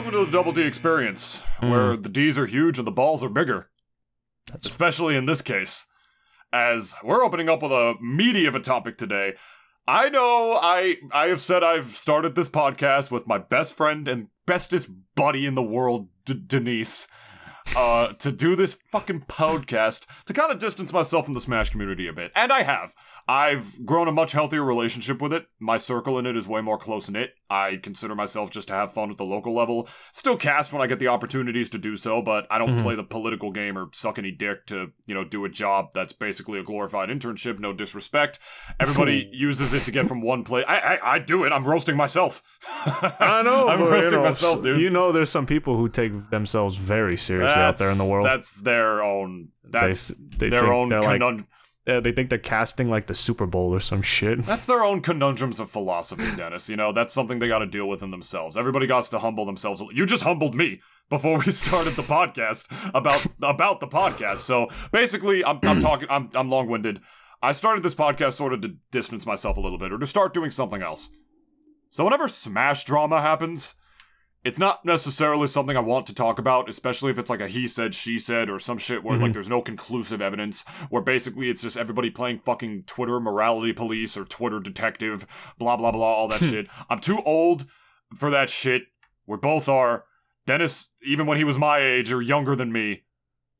Welcome to the Double D experience, where hmm. the D's are huge and the balls are bigger. Especially in this case. As we're opening up with a meaty of a topic today. I know I I have said I've started this podcast with my best friend and bestest buddy in the world, D- Denise, uh, to do this fucking podcast to kind of distance myself from the Smash community a bit. And I have. I've grown a much healthier relationship with it. My circle in it is way more close knit. I consider myself just to have fun at the local level. Still cast when I get the opportunities to do so, but I don't play the political game or suck any dick to, you know, do a job that's basically a glorified internship. No disrespect. Everybody uses it to get from one place. I, I I do it. I'm roasting myself. I know. I'm roasting know, myself, dude. You know, there's some people who take themselves very seriously out there in the world. That's their own. That's s- they their own they're like- Uh, they think they're casting like the Super Bowl or some shit. That's their own conundrums of philosophy, Dennis. You know, that's something they got to deal with in themselves. Everybody got to humble themselves. You just humbled me before we started the podcast about about the podcast. So basically, I'm, I'm talking. I'm I'm long winded. I started this podcast sort of to distance myself a little bit, or to start doing something else. So whenever Smash drama happens, it's not necessarily something I want to talk about, especially if it's like a he said, she said, or some shit where like mm-hmm. there's no conclusive evidence, where basically it's just everybody playing fucking Twitter morality police or Twitter detective, blah blah blah, all that hmm. shit. I'm too old for that shit. We both are. Dennis, even when he was my age or younger than me,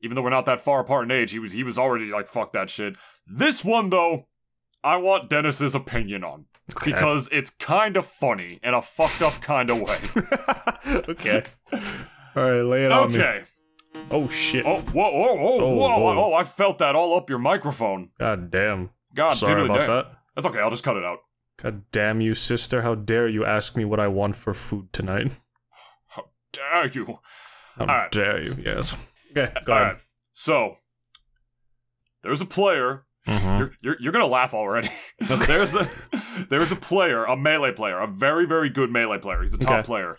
even though we're not that far apart in age, he was he was already like fuck that shit. This one though, I want Dennis's opinion on. Okay. Because it's kind of funny in a fucked up kind of way. okay. All right, lay it on me. Okay. Oh shit. Oh, whoa, whoa, whoa, Oh, whoa, whoa. oh, I felt that all up your microphone. God damn. God, Sorry about damn. that. That's okay, I'll just cut it out. God damn you, sister. How dare you ask me what I want for food tonight? How dare you. How Alright. dare you? Yes. Okay, go All ahead. right. So, there's a player. Mhm. You're, you're, you're gonna laugh already. there's a there's a player, a melee player, a very very good melee player. He's a top Okay. player.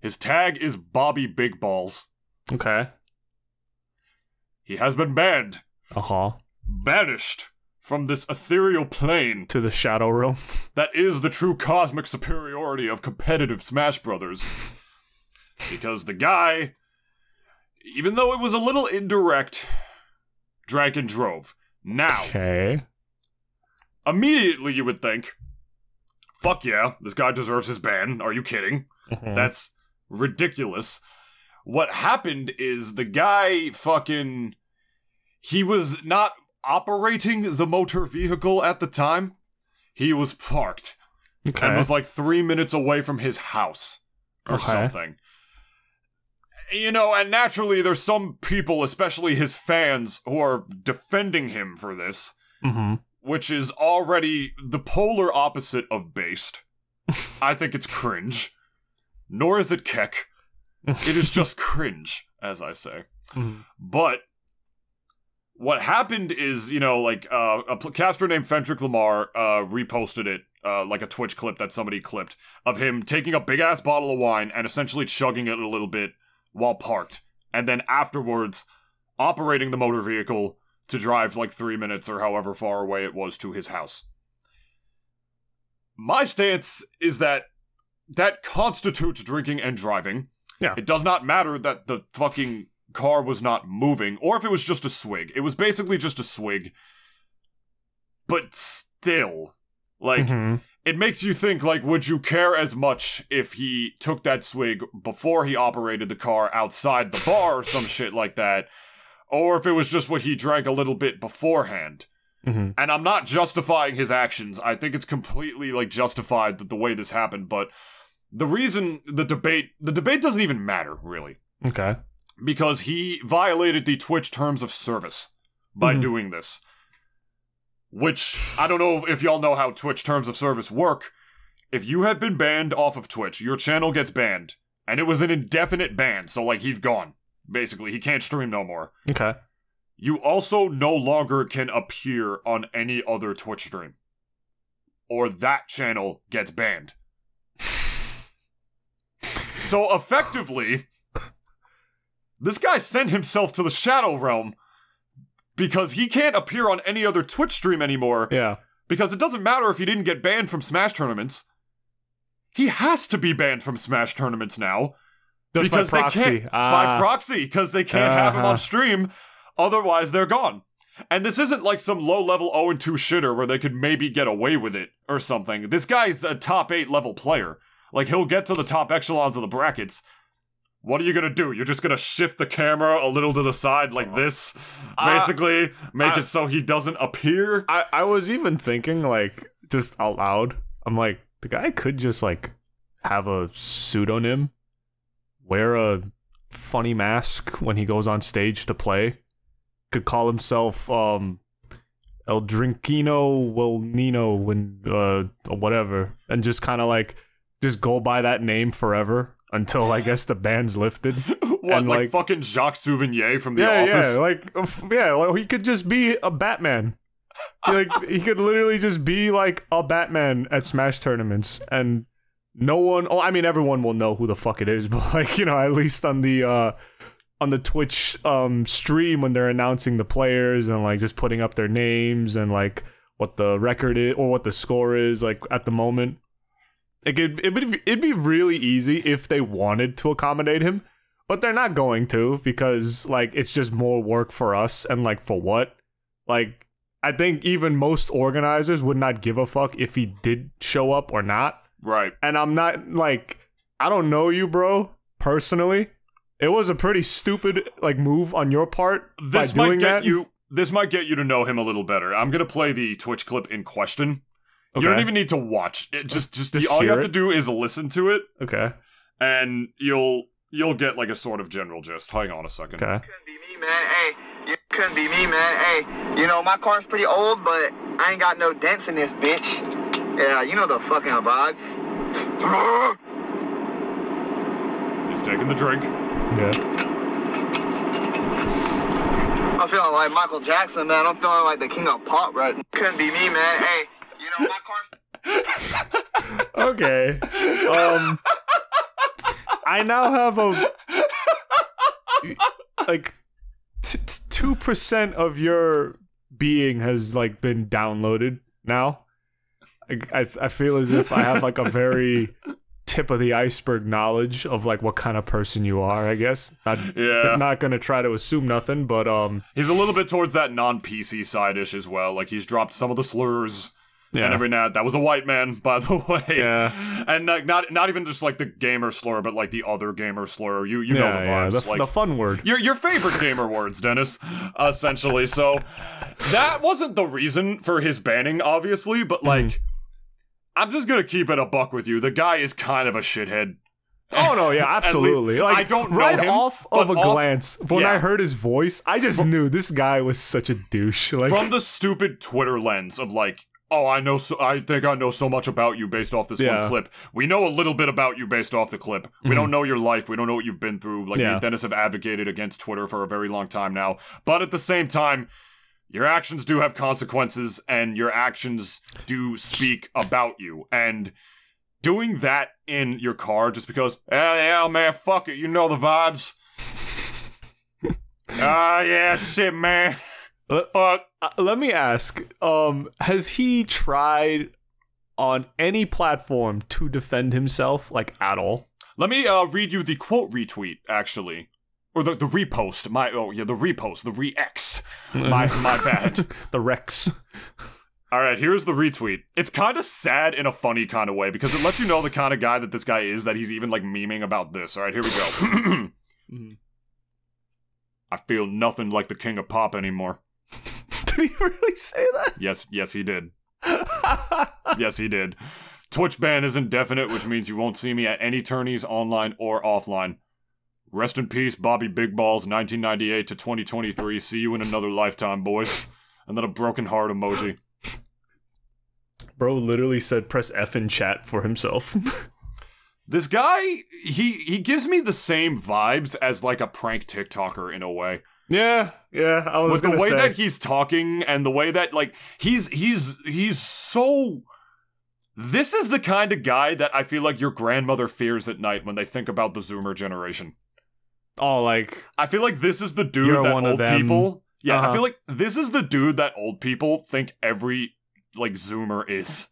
His tag is Bobby Big Ballz. Okay. He has been banned, Uh huh. banished from this ethereal plane To the shadow realm. that is the true cosmic superiority of competitive Smash Brothers. because the guy, even though it was a little indirect, drank and drove. Now, Okay. immediately you would think, fuck yeah, this guy deserves his ban. Are you kidding? Mhm. That's ridiculous. What happened is the guy fucking. He was not operating the motor vehicle at the time. He was parked okay. and was like three minutes away from his house or Okay. something. You know, and naturally, there's some people, especially his fans, who are defending him for this, mm-hmm. which is already the polar opposite of based. I think it's cringe. Nor is it keck. It is just cringe, as I say. Mhm. But what happened is, you know, like uh, a pl- caster named Fendrick Lamar uh, reposted it, uh, like a Twitch clip that somebody clipped of him taking a big ass bottle of wine and essentially chugging it a little bit while parked, and then afterwards operating the motor vehicle to drive like three minutes or however far away it was to his house. My stance is that that constitutes drinking and driving. Yeah. It does not matter that the fucking car was not moving, or if it was just a swig. It was basically just a swig. But still, like, Mhm. It makes you think, like, would you care as much if he took that swig before he operated the car outside the bar or some shit like that? Or if it was just what he drank a little bit beforehand? Mhm. And I'm not justifying his actions. I think it's completely like justified that the way this happened, but the reason the debate the debate doesn't even matter, really. Okay. Because he violated the Twitch terms of service by Mhm. doing this. Which I don't know if y'all know how Twitch terms of service work. If you have been banned off of Twitch, your channel gets banned. And it was an indefinite ban, so like he's gone. Basically, he can't stream no more. Okay. You also no longer can appear on any other Twitch stream. Or that channel gets banned. so effectively, this guy sent himself to the Shadow Realm because he can't appear on any other Twitch stream anymore Yeah. because it doesn't matter if he didn't get banned from Smash tournaments. He has to be banned from Smash tournaments now Just by because proxy. they can't by Ah. proxy because they can't have him Uh-huh. on stream. Otherwise, they're gone. And this isn't like some low level 0 2 shitter where they could maybe get away with it or something. This guy's a top 8 level player. Like, he'll get to the top echelons of the brackets. What are you gonna do? You're just gonna shift the camera a little to the side like this? Uh, Basically, make I- it so he doesn't appear? I, I was even thinking like just out loud. I'm like, the guy could just like have a pseudonym, wear a funny mask when he goes on stage to play. Could call himself um El Drinkino Will Nino when uh whatever. And just kinda like just go by that name forever until I guess the ban's lifted. what, and, like, like- fucking Jacques Souvenir from The yeah, Office? yeah, like yeah, like, he could just be a Batman. He, like he could literally just be like a Batman at Smash tournaments, and no one. Oh, I mean, everyone will know who the fuck it is, but like you know, at least on the uh on the Twitch um stream when they're announcing the players and like just putting up their names and like what the record is or what the score is like at the moment. Like it, it would it'd be really easy if they wanted to accommodate him but they're not going to because like it's just more work for us and like for what like i think even most organizers would not give a fuck if he did show up or not Right. and i'm not like i don't know you bro personally it was a pretty stupid like move on your part This by might doing get that you. This might get you to know him a little better. I'm gonna play the Twitch clip in question. You don't even need to watch it. Just, just, Just all you hear have to do is listen to it, okay and you'll you'll get like a sort of general gist. Hang on a second. okay couldn't be me, man. Hey, you couldn't be me, man. Hey, you know my car's pretty old, but I ain't got no dents in this bitch. Yeah, you know the fucking vibe. He's taking the drink. yeah I'm feeling like Michael Jackson, man. I'm feeling like the king of pop right. now. Couldn't be me, man. Hey, you know my car's. okay um i now have a like t- t- 2% of your being has like been downloaded now I, I, I feel as if i have like a very tip of the iceberg knowledge of like what kind of person you are i guess not, Yeah. not gonna try to assume nothing but um He's a little bit towards that non-PC side ish as well. Like he's dropped some of the slurs. Yeah And every now that was a white man, by the way. Yeah. And like, not not even just like the gamer slur, but like the other gamer slur. You you know yeah, the yeah, vibes. the, like, the fun word your your favorite gamer words, Dennis, essentially. So that wasn't the reason for his banning, obviously, but Mm-hmm. like I'm just gonna keep it a buck with you. The guy is kind of a shithead. Oh no, yeah, absolutely. like I don't know right him, off of a off- glance when I heard his voice, I just knew this guy was such a douche. Like From the stupid Twitter lens of like, oh, I know, so I think I know so much about you based off this Yeah. one clip. We know a little bit about you based off the clip. We don't know your life. We don't know what you've been through. Like me Mm-hmm. And Dennis have advocated against Twitter for a very long time now. But at the same time, your actions do have consequences, and your actions do speak about you. And doing that in your car just because, yeah, yeah, man, fuck it, you know the vibes. Ah, yeah, shit, man. Let- uh, let me ask, um has he tried on any platform to defend himself like at all? Let me uh, read you the quote retweet, actually. Or the, the repost. My oh yeah, the repost, the re-X. My my bad. the Rex. Alright, here's the retweet. It's kinda sad in a funny kind of way, because it lets you know the kind of guy that this guy is, that he's even like memeing about this. Alright, here we go. I feel nothing like the king of pop anymore. Did he really say that? Yes, yes he did. Yes he did. Twitch ban is indefinite, which means you won't see me at any tourneys online or offline. Rest in peace, Bobby Big Ballz, 1998 to 2023. See you in another lifetime, boys. And then a broken heart emoji. Bro literally said press F in chat for himself. This guy, he he gives me the same vibes as like a prank TikToker in a way. Yeah, yeah. I was With the way say. that he's talking and the way that like he's he's he's so this is the kind of guy that I feel like your grandmother fears at night when they think about the Zoomer generation. oh, like I feel like this is the dude that old people. Yeah, I Uh-huh. feel like this is the dude that old people think every like Zoomer is.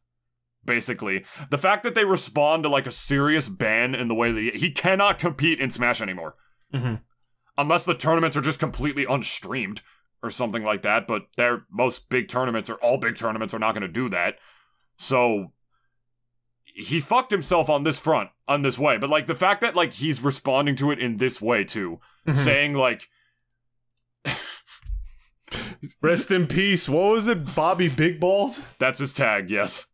Basically, the fact that they respond to like a serious ban in the way that he, he cannot compete in Smash anymore, Mhm. Unless the tournaments are just completely unstreamed or something like that. But their most big tournaments or all big tournaments are not going to do that. So he fucked himself on this front, on this way. But like the fact that like he's responding to it in this way too, Mhm. saying like Rest in peace. What was it? Bobby Big Ballz? That's his tag, yes.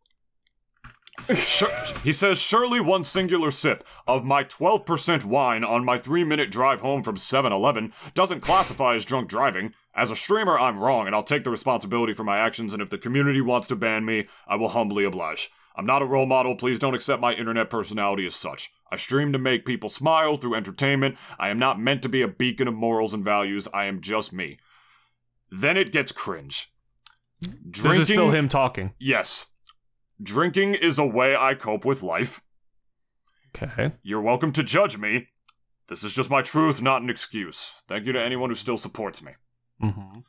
Sure, he says, Surely one singular sip of my 12% wine on my three minute drive home from 7 Eleven doesn't classify as drunk driving. As a streamer, I'm wrong, and I'll take the responsibility for my actions, and if the community wants to ban me, I will humbly oblige. I'm not a role model, please don't accept my internet personality as such. I stream to make people smile through entertainment. I am not meant to be a beacon of morals and values, I am just me. Then it gets cringe. This is still him talking. Yes. Drinking is a way I cope with life. Okay. You're welcome to judge me. This is just my truth, not an excuse. Thank you to anyone who still supports me. Mm-hmm.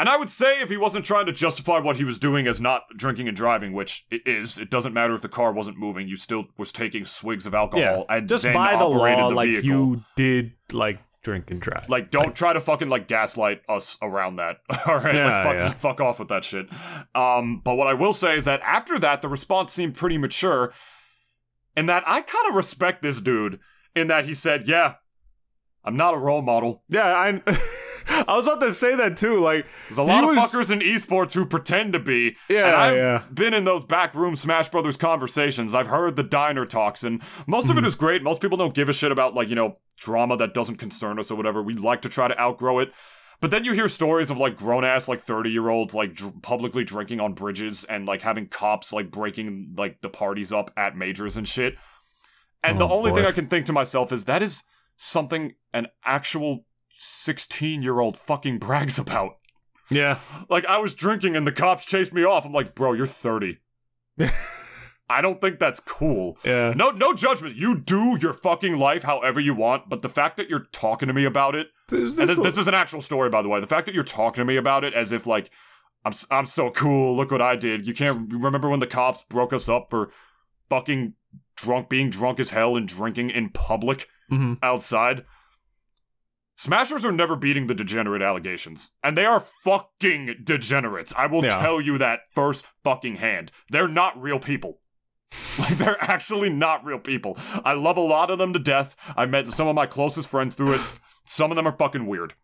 And I would say if he wasn't trying to justify what he was doing as not drinking and driving, which it is, it doesn't matter if the car wasn't moving, you still was taking swigs of alcohol Yeah. and Just then by the law, the like vehicle. you did, like drink and drive. Like, don't try to fucking like gaslight us around that. All right, Yeah, like, fuck, yeah. fuck off with that shit. Um, but what I will say is that after that, the response seemed pretty mature, and that I kind of respect this dude in that he said, "Yeah, I'm not a role model. yeah, I. I was about to say that too. Like, There's a lot He of was- fuckers in esports who pretend to be. Yeah, and I've yeah. been in those backroom Smash Brothers conversations. I've heard the diner talks, and most Hmm. of it is great. Most people don't give a shit about like you know drama that doesn't concern us or whatever. We like to try to outgrow it. But then you hear stories of like grown ass like 30 year olds like dr- publicly drinking on bridges and like having cops like breaking like the parties up at majors and shit. And the Oh, only boy. thing I can think to myself is that is something an actual 16 year old fucking brags about. yeah, Like I was drinking and the cops chased me off. I'm like, bro, you're 30. I don't think that's cool. yeah. No, no judgment. You do your fucking life however you want, but the fact that you're talking to me about it, There's, and this, this is an actual story, by the way. The fact that you're talking to me about it as if like I'm, I'm so cool. Look what I did. You can't remember when the cops broke us up for fucking drunk, being drunk as hell and drinking in public Mhm. outside. Smashers are never beating the degenerate allegations. And they are fucking degenerates. I will Yeah. tell you that first fucking hand. They're not real people. Like, they're actually not real people. I love a lot of them to death. I met some of my closest friends through it. Some of them are fucking weird.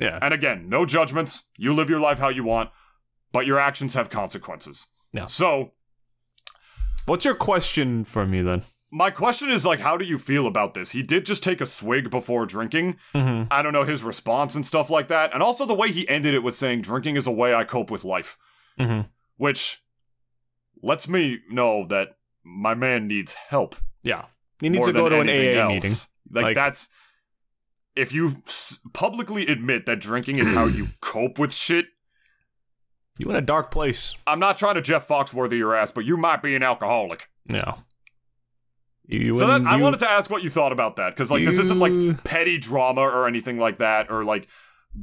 yeah. And again, no judgments. You live your life how you want, but your actions have consequences. Yeah. So, What's your question for me then? My question is like, how do you feel about this? He did just take a swig before drinking. Mm-hmm. I don't know his response and stuff like that. And also the way he ended it with saying drinking is a way I cope with life, Mm-hmm. which lets me know that my man needs help. Yeah. he needs to go to an AA else. meeting. Like, Like- that's if you s- publicly admit that drinking is how you cope with shit. You in a dark place. I'm not trying to Jeff Foxworthy your ass, but you might be an alcoholic. Yeah. You so that, and I wanted to ask what you thought about that because like this isn't like petty drama or anything like that or like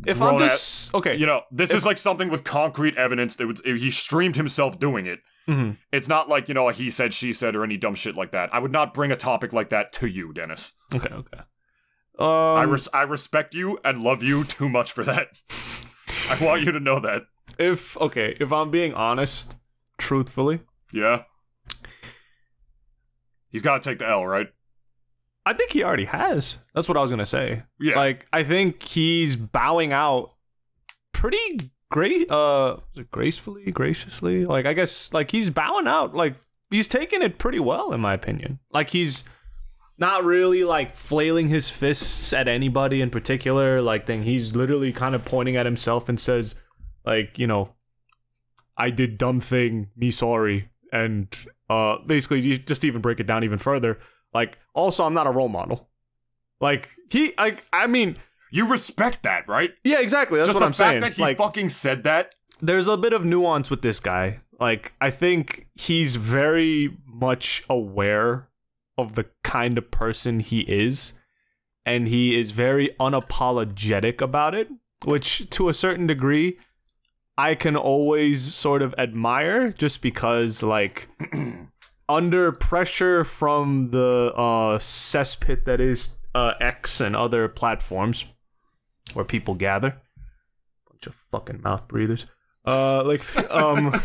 If I'm grown at- just okay, you know this If- is like something with concrete evidence that was, he streamed himself doing it. Mhm. It's not like you know a he said she said or any dumb shit like that. I would not bring a topic like that to you, Dennis. okay, okay. Um, I res- I respect you and love you too much for that. I want you to know that. if okay, if I'm being honest, truthfully, Yeah. He's got to take the L, right? I think he already has. That's what I was gonna say. Yeah. Like I think he's bowing out pretty great uh gracefully, graciously. Like I guess like he's bowing out like he's taking it pretty well in my opinion. Like he's not really like flailing his fists at anybody in particular like thing. He's literally kind of pointing at himself and says like, you know, I did dumb thing, me sorry. And uh basically you just even break it down even further. Like also I'm not a role model. Like he like I mean You respect that, right? yeah, exactly. That's Just what the I'm fact saying. that he like, fucking said that. there's a bit of nuance with this guy. Like, I think he's very much aware of the kind of person he is, and he is very unapologetic about it, which to a certain degree, I can always sort of admire just because, like, under pressure from the uh, cesspit that is uh, X and other platforms where people gather. Bunch of fucking mouth breathers. Uh, like um,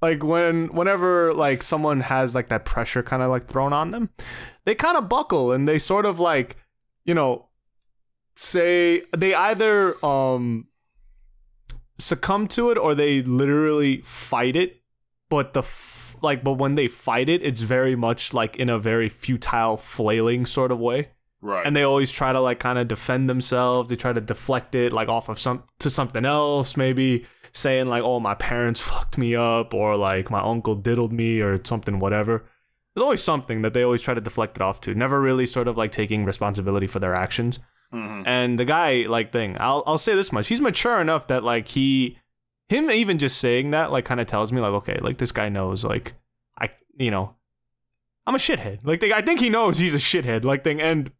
like when whenever like someone has like that pressure kind of like thrown on them, they kind of buckle and they sort of like, you know, say they either um succumb to it or they literally fight it but the f- like but when they fight it it's very much like in a very futile flailing sort of way. Right. and they always try to like kind of defend themselves. They try to deflect it like off of some to something else maybe saying like oh my parents fucked me up or like my uncle diddled me or something whatever. There's always something that they always try to deflect it off to. Never really sort of like taking responsibility for their actions Mhm. and the guy, like, thing, I'll I'll say this much: he's mature enough that like he, him even just saying that like kind of tells me like, okay, like this guy knows like I, you know, I'm a shithead. Like, they, I think he knows he's a shithead. Like, thing, and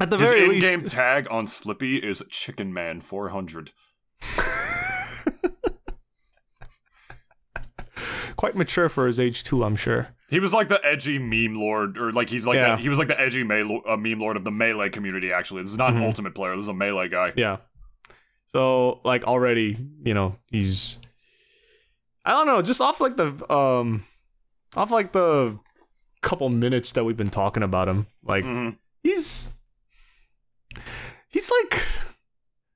at the His very in-game least, tag on Slippi is Chicken Man 400. quite mature for his age too. I'm sure. He was like the edgy meme lord, or like he's like Yeah. the, he was like the edgy me- uh, meme lord of the melee community. Actually, this is not Mhm. an ultimate player. This is a melee guy. Yeah. So like already, you know, he's I don't know, just off like the um off like the couple minutes that we've been talking about him, like Mhm. he's he's like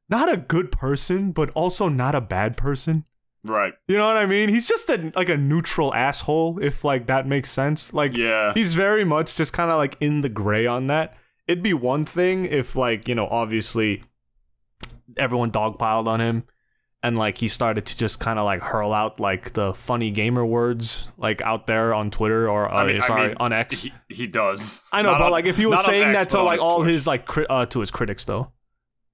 not a good person, but also not a bad person. Right. You know what I mean? He's just a like a neutral asshole, if like that makes sense. Like Yeah. he's very much just kind of like in the gray on that. It'd be one thing if like you know obviously everyone dogpiled on him and like he started to just kind of like hurl out like the funny gamer words like out there on Twitter or uh, I mean- I sorry mean, on X. He, he does. I know, Not but on- like if he was saying X, that to like all Twitch. his like cri- uh, to his critics though.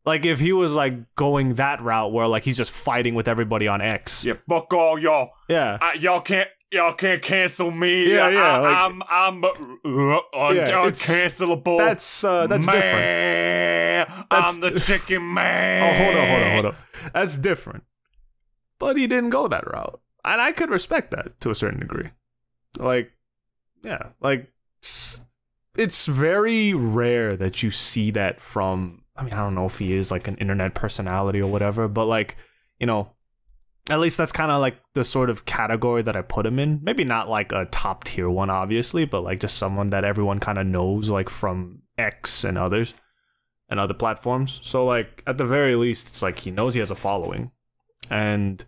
Like if he was like going that route where like he's just fighting with everybody on X. Yeah, fuck all y'all. Yeah. I, y'all can't. Y'all can't cancel me. Yeah, yeah, I, like- I'm I'm uh, un- Yeah, uncancelable. That's uh that's different. That's I'm the di- chicken man. Oh, hold on, hold on, hold on. That's different. But he didn't go that route. And I could respect that to a certain degree. Like, yeah, like, it's very rare that you see that from, I mean, I don't know if he is like an internet personality or whatever, but like, you know, at least that's kind of like the sort of category that I put him in. Maybe not like a top tier one, obviously, but like just someone that everyone kind of knows, like from X and others and other platforms. So like at the very least, it's like he knows he has a following, and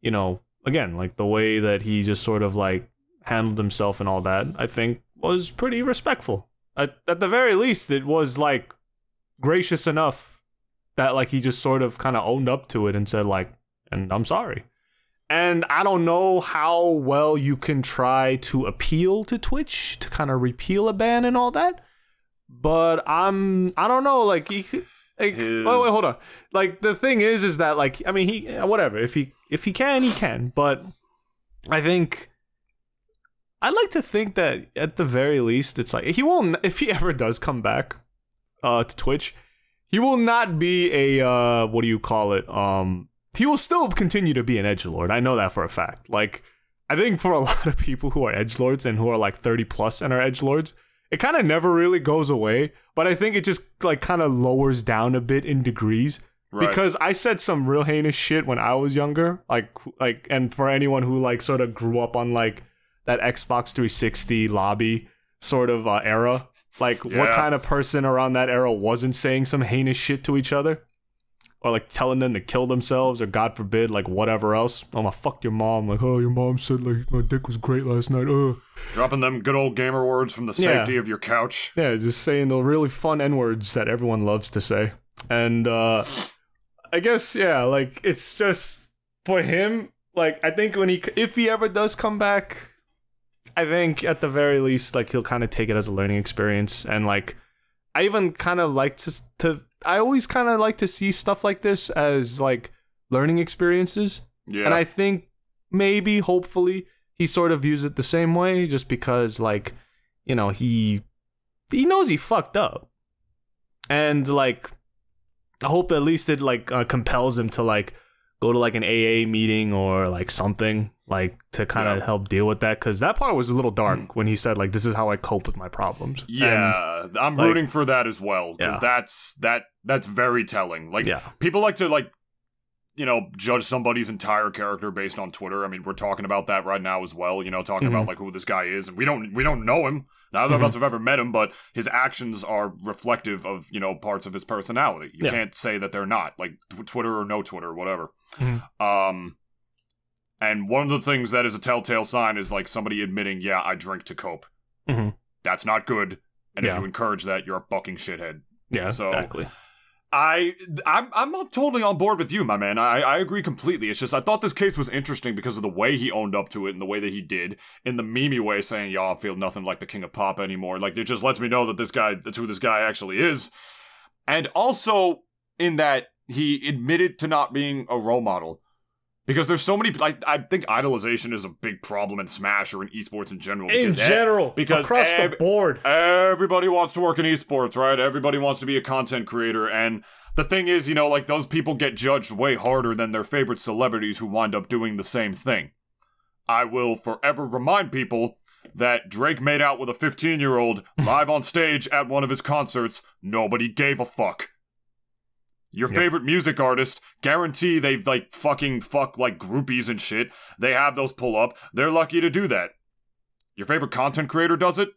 you know, again, like the way that he just sort of like handled himself and all that, I think was pretty respectful. At at the very least, it was like gracious enough that like he just sort of kind of owned up to it and said like, and I'm sorry. And I don't know how well you can try to appeal to Twitch to kind of repeal a ban and all that. But I'm I don't know like he like His- wait, wait hold on like the thing is is that like I mean he whatever if he if he can he can but I think I like to think that at the very least it's like he won't if he ever does come back uh to Twitch. He will not be a uh what do you call it? Um he will still continue to be an edge lord. I know that for a fact. Like I think for a lot of people who are edge lords and who are like 30 plus and are edge lords it kind of never really goes away but I think it just like kind of lowers down a bit in degrees. Right. because I said some real heinous shit when I was younger like like and for anyone who like sort of grew up on like that Xbox 360 lobby sort of uh, era like what kind of person around that era wasn't saying some heinous shit to each other? Or like telling them to kill themselves or god forbid like whatever else? Oh my fuck your mom. Like oh your mom said like my dick was great last night. Oh Dropping them good old gamer words from the Yeah. safety of your couch. yeah just saying the really fun n words that everyone loves to say. And uh i guess yeah like it's just for him like i think when he if he ever does come back i think at the very least like he'll kind of take it as a learning experience and like i even kind of like to to i always kind of like to see stuff like this as like learning experiences Yeah. and I think maybe, hopefully, he sort of views it the same way, just because, like, you know, he he knows he fucked up, and like, I hope at least it like uh, compels him to like go to like an AA meeting or like something like to kind of Yeah. help deal with that because that part was a little dark when he said like this is how I cope with my problems. And- Yeah, I'm like- rooting for that as well because Yeah. that's that that's very telling. Like Yeah. people like to like you know judge somebody's entire character based on Twitter. I mean, we're talking about that right now as well. You know, talking Mm-hmm. about like who this guy is, and we don't we don't know him. Neither of us have ever met him, but his actions are reflective of you know parts of his personality. You Yeah. can't say that they're not like tw- Twitter or no Twitter, whatever. Mhm. Um. And one of the things that is a telltale sign is like somebody admitting, yeah, I drink to cope. Mhm. That's not good. And Yeah. if you encourage that, you're a fucking shithead. yeah, So- exactly. I, I'm, I'm totally on board with you, my man. I, I agree completely. It's just I thought this case was interesting because of the way he owned up to it and the way that he did, in the memey way, saying, "Y'all feel nothing like the king of pop anymore." Like it just lets me know that this guy, that's who this guy actually is, and also in that he admitted to not being a role model. Because there's so many, like I think idolization is a big problem in Smash or in esports in general. In because e- general, because across ev- the board. everybody wants to work in esports, right? Everybody wants to be a content creator. And the thing is, you know, like those people get judged way harder than their favorite celebrities who wind up doing the same thing. I will forever remind people that Drake made out with a 15 year old live on stage at one of his concerts. Nobody gave a fuck. Your Yep. favorite music artist, guarantee they like fucking fuck like groupies and shit. They have those pull up. They're lucky to do that. Your favorite content creator does it?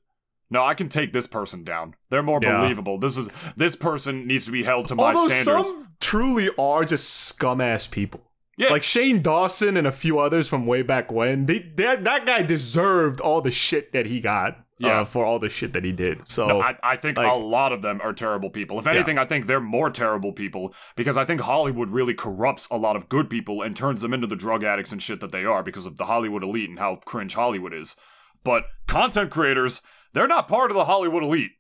No, I can take this person down. They're more Yeah. believable. This is this person needs to be held to my Although standards. some truly are just scum ass people. Yeah. Like Shane Dawson and a few others from way back when. They, that that guy deserved all the shit that he got. Yeah. Uh, for all the shit that he did. So No, I, I think like- a lot of them are terrible people. If anything, I think they're more terrible people because I think Hollywood really corrupts a lot of good people and turns them into the drug addicts and shit that they are because of the Hollywood elite and how cringe Hollywood is. But content creators, they're not part of the Hollywood elite.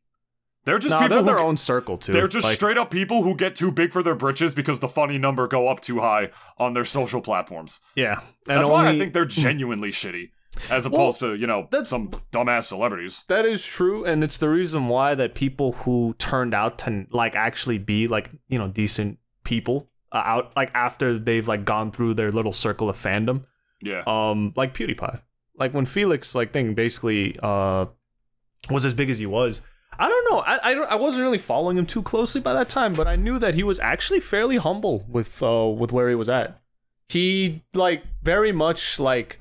They're just no, people they're their get- own circle too. They're just Like, straight up people who get too big for their britches because the funny number go up too high on their social platforms. yeah. And That's why I think they're genuinely shitty, as opposed to you know that's- some dumbass celebrities. That is true, and it's the reason why that people who turned out to like actually be like you know decent people uh, out like after they've like gone through their little circle of fandom, Yeah, um, like PewDiePie, like when Felix like thing basically uh was as big as he was. I don't know. I I, don't- I wasn't really following him too closely by that time, but I knew that he was actually fairly humble with uh with where he was at. He like very much like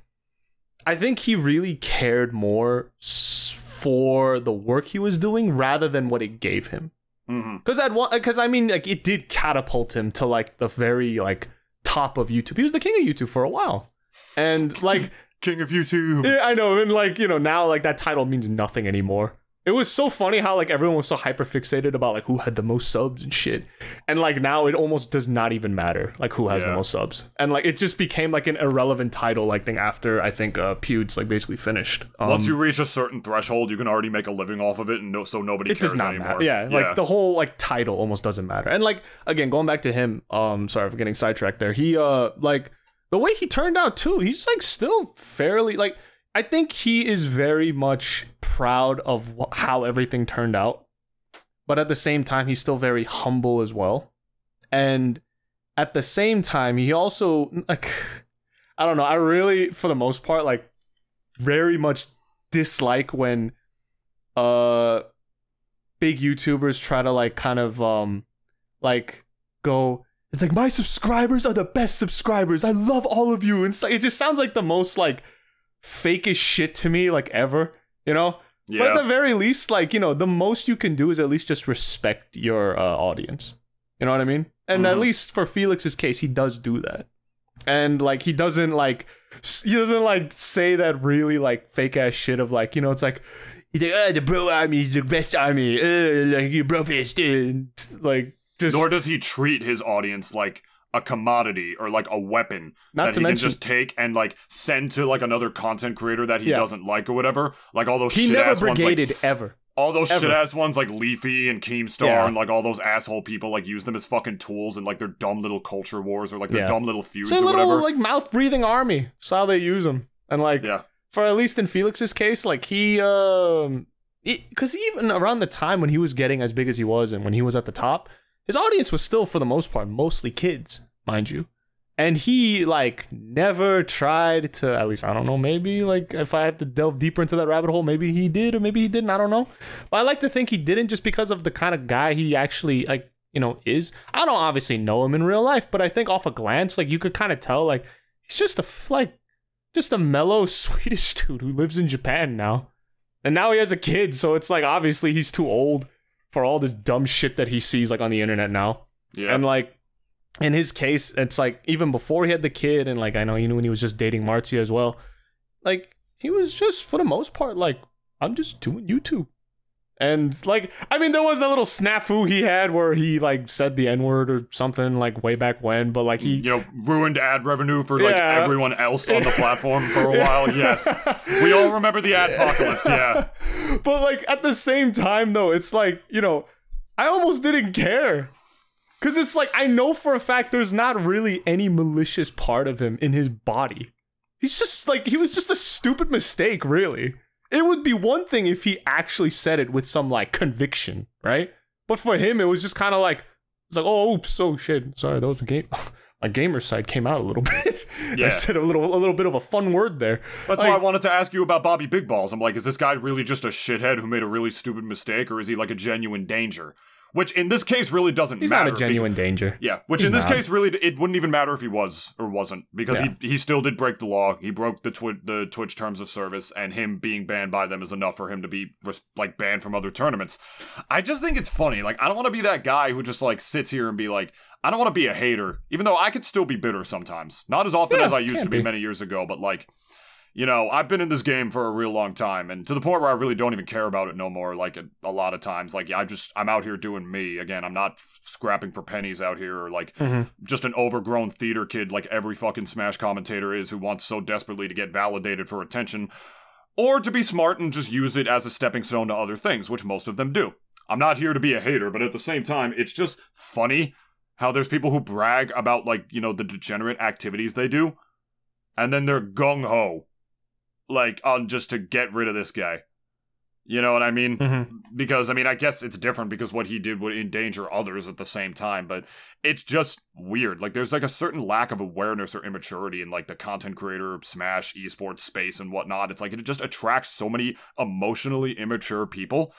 I think he really cared more for the work he was doing rather than what it gave him. Mm-hmm. Because at one, because I mean, like it did catapult him to like the very like top of YouTube. He was the king of YouTube for a while, and like King of YouTube. yeah, I know, and like you know now like that title means nothing anymore. It was so funny how like everyone was so hyper fixated about like who had the most subs and shit, and like now it almost does not even matter like who has the most subs, and like it just became like an irrelevant title like thing after I think uh Pewds like basically finished. Um, Once you reach a certain threshold, you can already make a living off of it, and no, so nobody it does not anymore. matter. Yeah, like the whole like title almost doesn't matter. And like again, going back to him, um, sorry for getting sidetracked there. He uh like the way he turned out too. He's like still fairly like I think he is very much proud of wh- how everything turned out, but at the same time, he's still very humble as well. And at the same time, he also like I don't know. I really, for the most part, like very much dislike when uh big YouTubers try to like kind of um like go it's like my subscribers are the best subscribers. I love all of you. And it's like, it just sounds like the most like fakest shit to me like ever, you know? But at the very least, like, you know, the most you can do is at least just respect your uh, audience. You know what I mean? And at Mhm. least for Felix's case, he does do that. And like he doesn't like he doesn't like say that really like fake ass shit of like, you know, it's like oh, the bro army is the best army. Uh, like you bro fist like just Nor does he treat his audience like a commodity or like a weapon Not that to he mention- can just take and like send to like another content creator that he Yeah. doesn't like or whatever. Like all those he shit never ass ones, like ever. all those shit ass ones like Leafy and Keemstar Yeah. and like all those asshole people like use them as fucking tools and like their dumb little culture wars or like their Yeah. dumb little feuds It's a little whatever. like mouth breathing army. That's how they use them. And like yeah. for at least in Felix's case, like he um because even around the time when he was getting as big as he was and when he was at the top, his audience was still for the most part mostly kids, mind you. and he like never tried to at least i don't know maybe like if i have to delve deeper into that rabbit hole maybe he did or maybe he didn't i don't know. But i like to think he didn't just because of the kind of guy he actually like you know is. I don't obviously know him in real life but i think off a glance like you could kind of tell like he's just a like just a mellow swedish dude who lives in japan now. And now he has a kid so it's like obviously he's too old for all this dumb shit that he sees like on the internet now Yeah. and like in his case, it's like even before he had the kid, and like I know you know when he was just dating Marzia as well, like he was just for the most part like I'm just doing YouTube. And like I mean there was that little snafu he had where he like said the N-word or something like way back when, but like he you know, ruined ad revenue for like Yeah. everyone else on the platform for a while. Yes, we all remember the adpocalypse. Yeah, but like at the same time though it's like you know i almost didn't care because it's like i know for a fact there's not really any malicious part of him in his body he's just like he was just a stupid mistake really it would be one thing if he actually said it with some like conviction right but for him it was just kind of like it's like oh oops oh shit sorry that was a game my gamer side came out a little bit Yeah. i said a little a little bit of a fun word there that's Like- why I wanted to ask you about Bobby Big Ballz. I'm like, is this guy really just a shithead who made a really stupid mistake, or is he like a genuine danger? Which in this case really doesn't he's matter. He's not a genuine danger Yeah, which He's in this not. case really it wouldn't even matter if he was or wasn't because Yeah. he he still did break the law. He broke the twi- the Twitch terms of service, and him being banned by them is enough for him to be like banned from other tournaments. I just think it's funny. Like I don't want to be that guy who just like sits here and be like, I don't want to be a hater, even though I could still be bitter sometimes. Not as often Yeah, as I used to be be. many years ago, but like. You know, I've been in this game for a real long time, and to the point where I really don't even care about it no more. Like a, a lot of times, like I just I'm out here doing me. Again, I'm not f- scrapping for pennies out here, or like Mhm. just an overgrown theater kid like every fucking Smash commentator is who wants so desperately to get validated for attention, or to be smart and just use it as a stepping stone to other things, which most of them do. I'm not here to be a hater, but at the same time, it's just funny how there's people who brag about like, you know, the degenerate activities they do, and then they're gung ho, like on just to get rid of this guy. You know what I mean? Mhm. because I mean, I guess it's different because what he did would endanger others at the same time, but it's just weird. Like there's like a certain lack of awareness or immaturity in like the content creator smash esports space and whatnot. It's like it just attracts so many emotionally immature people.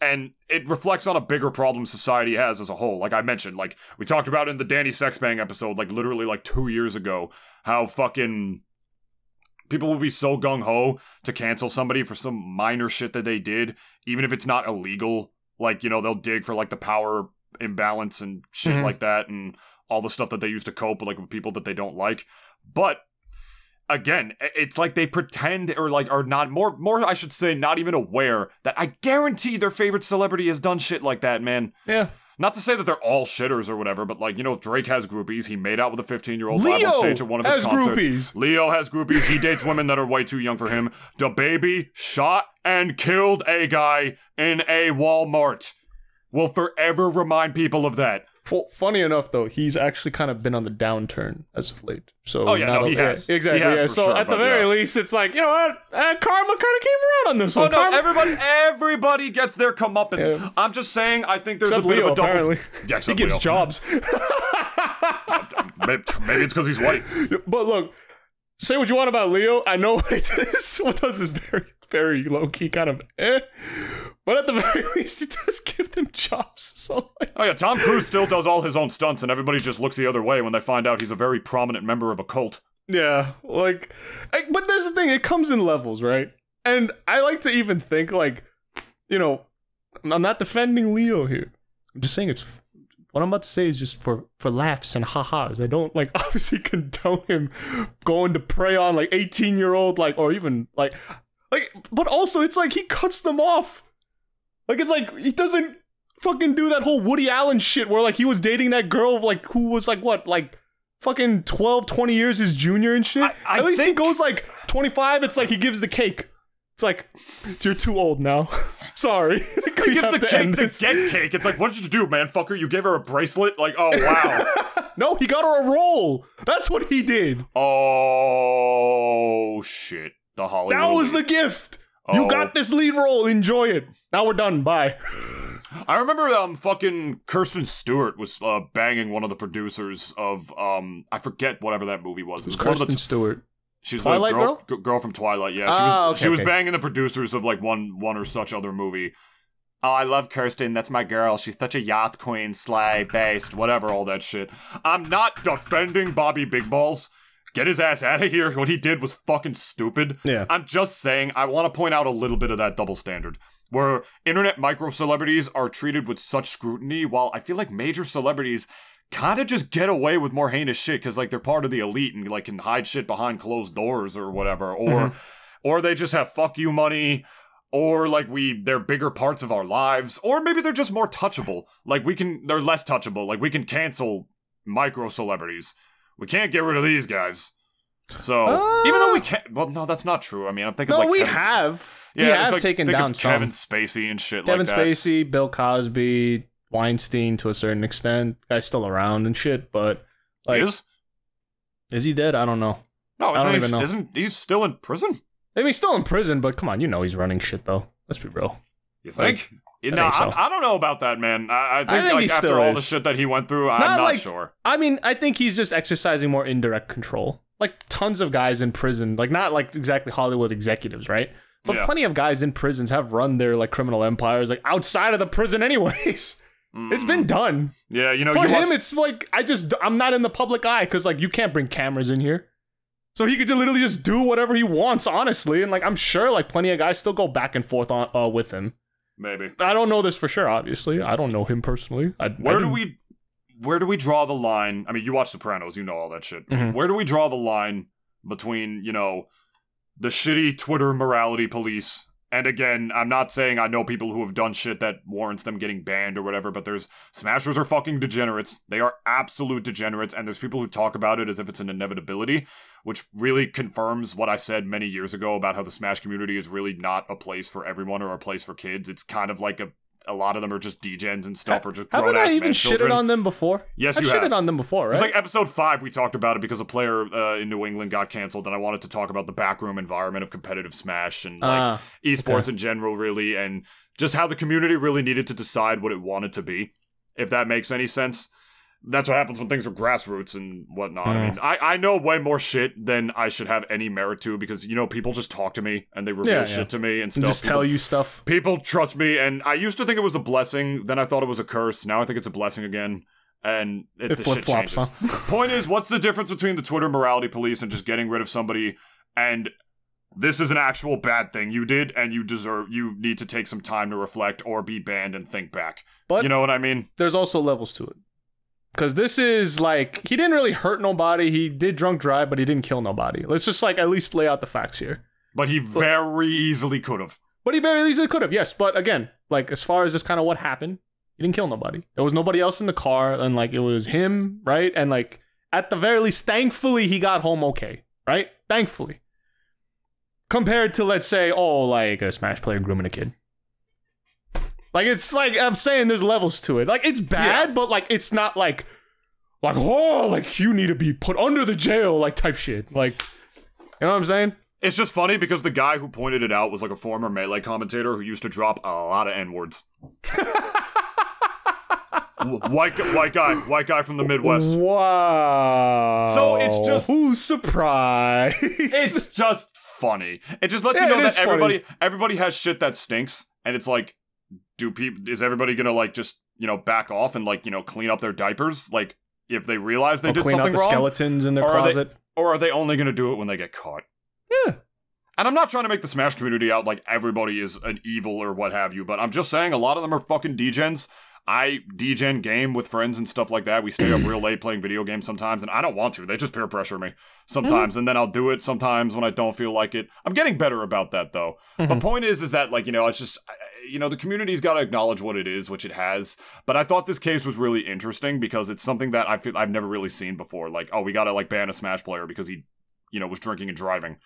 And it reflects on a bigger problem society has as a whole. Like I mentioned, like we talked about in the Danny Sexbang episode, like literally like two years ago, how fucking people will be so gung ho to cancel somebody for some minor shit that they did, even if it's not illegal. Like, you know, they'll dig for like the power imbalance and shit Mhm. like that and all the stuff that they use to cope with like with people that they don't like. But again, it's like they pretend or like are not more more I should say not even aware that I guarantee their favorite celebrity has done shit like that, man. Yeah. Not to say that they're all shitters or whatever, but like, you know, Drake has groupies. He made out with a 15 year old live on stage at one of his has concerts. groupies. Leo has groupies. He dates women that are way too young for him. DaBaby shot and killed a guy in a Walmart. Will forever remind people of that. Well, funny enough, though, he's actually kind of been on the downturn as of late. So, Oh, yeah, no, a- he has. yeah, exactly. He has yeah. So, sure, at the very yeah. least, it's like you know what, uh, karma kind of came around on this Oh one. no! karma, Everybody, everybody gets their comeuppance. Yeah. I'm just saying. I think there's except a bit Leo, of a double. apparently, Yeah, he gives Leo. jobs. Maybe it's because he's white. but look, say what you want about Leo. I know what he does. What does is very, very low key, kind of eh. But at the very least, he does give them jobs. So like, Oh yeah, Tom Cruise still does all his own stunts, and everybody just looks the other way when they find out he's a very prominent member of a cult. Yeah, like, like, but there's the thing. It comes in levels, right? And I like to even think, like, you know, I'm not defending Leo here. I'm just saying it's what I'm about to say is just for for laughs and ha-has. I don't like obviously condone him going to prey on like 18 year old like or even like like. But also, it's like he cuts them off. Like it's like he doesn't fucking do that whole Woody Allen shit where like he was dating that girl like who was like what like fucking 12 20 years his junior and shit I- I at least think- he goes like 25 it's like he gives the cake it's like you're too old now sorry You have the cake the get cake. It's like, what did you do, man, fucker? You gave her a bracelet? Like, oh wow. no he got her a roll that's what he did oh shit. The Hollywood. that was the gift Oh. you got this lead role enjoy it now we're done bye I remember um fucking Kirsten Stewart was uh, banging one of the producers of um I forget whatever that movie was. It was of the Kirsten t- Stewart? She's Twilight the girl, g- girl from Twilight. Yeah, she was Ah, okay, she was okay. banging the producers of like one one or such other movie. Oh, I love Kirsten. That's my girl. She's such a yacht queen, slay based, whatever, all that shit. I'm not defending Bobby Big Ballz. Get his ass out of here. What he did was fucking stupid. Yeah. I'm just saying, I want to point out a little bit of that double standard where internet micro celebrities are treated with such scrutiny, while I feel like major celebrities kind of just get away with more heinous shit because like they're part of the elite and like can hide shit behind closed doors or whatever, or mm-hmm. or they just have fuck you money. Or like we, they're bigger parts of our lives, or maybe they're just more touchable. Like we can, they're less touchable. Like we can cancel micro celebrities. We can't get rid of these guys. So uh, even though we can't, well, no, that's not true. I mean, I'm thinking No, like we Kevin have. we have like, taken down some. Kevin Spacey and shit Kevin like that. Spacey, Bill Cosby, Weinstein to a certain extent. Guy's still around and shit, but like, He is? is? he dead? I don't know. No, I don't even know. isn't he's still in prison? Maybe he's still in prison, but come on, you know he's running shit though. Let's be real. You think? You I know, think so. I, I don't know about that, man. I, I think, think like after all is. the shit that he went through, I'm Not not, like- sure. I mean, I think he's just exercising more indirect control. Like tons of guys in prison, like not like exactly Hollywood executives, right? But Yeah. plenty of guys in prisons have run their like criminal empires like outside of the prison anyways. It's been done. Yeah, you know, For you him, watch- it's like I just I'm not in the public eye because like you can't bring cameras in here, so he could literally just do whatever he wants, honestly. And like I'm sure like plenty of guys still go back and forth on uh, with him. maybe. I don't know this for sure, obviously. I don't know him personally. I, Where I do we where do we draw the line? I mean, you watch Sopranos, you know all that shit. Mhm. Where do we draw the line between, you know, the shitty Twitter morality police? And again, I'm not saying I know people who have done shit that warrants them getting banned or whatever, but there's smashers are fucking degenerates. They are absolute degenerates, and there's people who talk about it as if it's an inevitability, which really confirms what I said many years ago about how the Smash community is really not a place for everyone or a place for kids. It's kind of like a a lot of them are just degens and stuff, or just grown ass even men shitted children. on them before? Yes, I've you shitted have. on them before, right? It's like episode five. We talked about it because a player uh, in New England got canceled, and I wanted to talk about the backroom environment of competitive Smash and like Ah, esports in general, really, and just how the community really needed to decide what it wanted to be. If that makes any sense. That's what happens when things are grassroots and whatnot. I Mm. mean, I, I know way more shit than I should have any merit to because you know people just talk to me and they reveal Yeah, yeah. shit to me and and just People- tell you stuff. People trust me, and I used to think it was a blessing. Then I thought it was a curse. Now I think it's a blessing again. And it, It the shit flip-flops, changes. Point is, what's the difference between the Twitter morality police and just getting rid of somebody? And this is an actual bad thing you did, and you deserve. You need to take some time to reflect or be banned and think back. But you know what I mean? there's also levels to it. Because this is like, he didn't really hurt nobody. He did drunk drive, but he didn't kill nobody. Let's just like at least lay out the facts here. But he very easily could have. But he very easily could have, yes. But again, like as far as this kind of what happened, he didn't kill nobody. There was nobody else in the car, and like it was him, right? And like at the very least, thankfully he got home okay, right? Thankfully. Compared to let's say, oh, like a Smash player grooming a kid. Like it's like I'm saying there's levels to it. Like it's bad, but like it's not like like oh like you need to be put under the jail like type shit. Like you know what I'm saying? It's just funny because the guy who pointed it out was like a former melee commentator who used to drop a lot of n words. white white guy, white guy from the Midwest. Wow. So it's just- who's surprised? It's just funny. It just lets Yeah, you know that is funny. everybody everybody has shit that stinks, and it's like, do people is everybody gonna like just you know back off and like you know clean up their diapers like if they realize they Or did clean out something the wrong, skeletons in their Or are they- closet. or are they only gonna do it when they get caught? Yeah. And I'm not trying to make the Smash community out like everybody is an evil or what have you, but I'm just saying a lot of them are fucking degens. I degen game with friends and stuff like that. We stay up real late playing video games sometimes, and I don't want to. They just peer pressure me sometimes, and then I'll do it sometimes when I don't feel like it. I'm getting better about that though. The Mhm. point is, is that like you know, it's just you know the community's got to acknowledge what it is, which it has. But I thought this case was really interesting because it's something that I feel I've never really seen before. Like, oh, we got to like ban a Smash player because he, you know, was drinking and driving.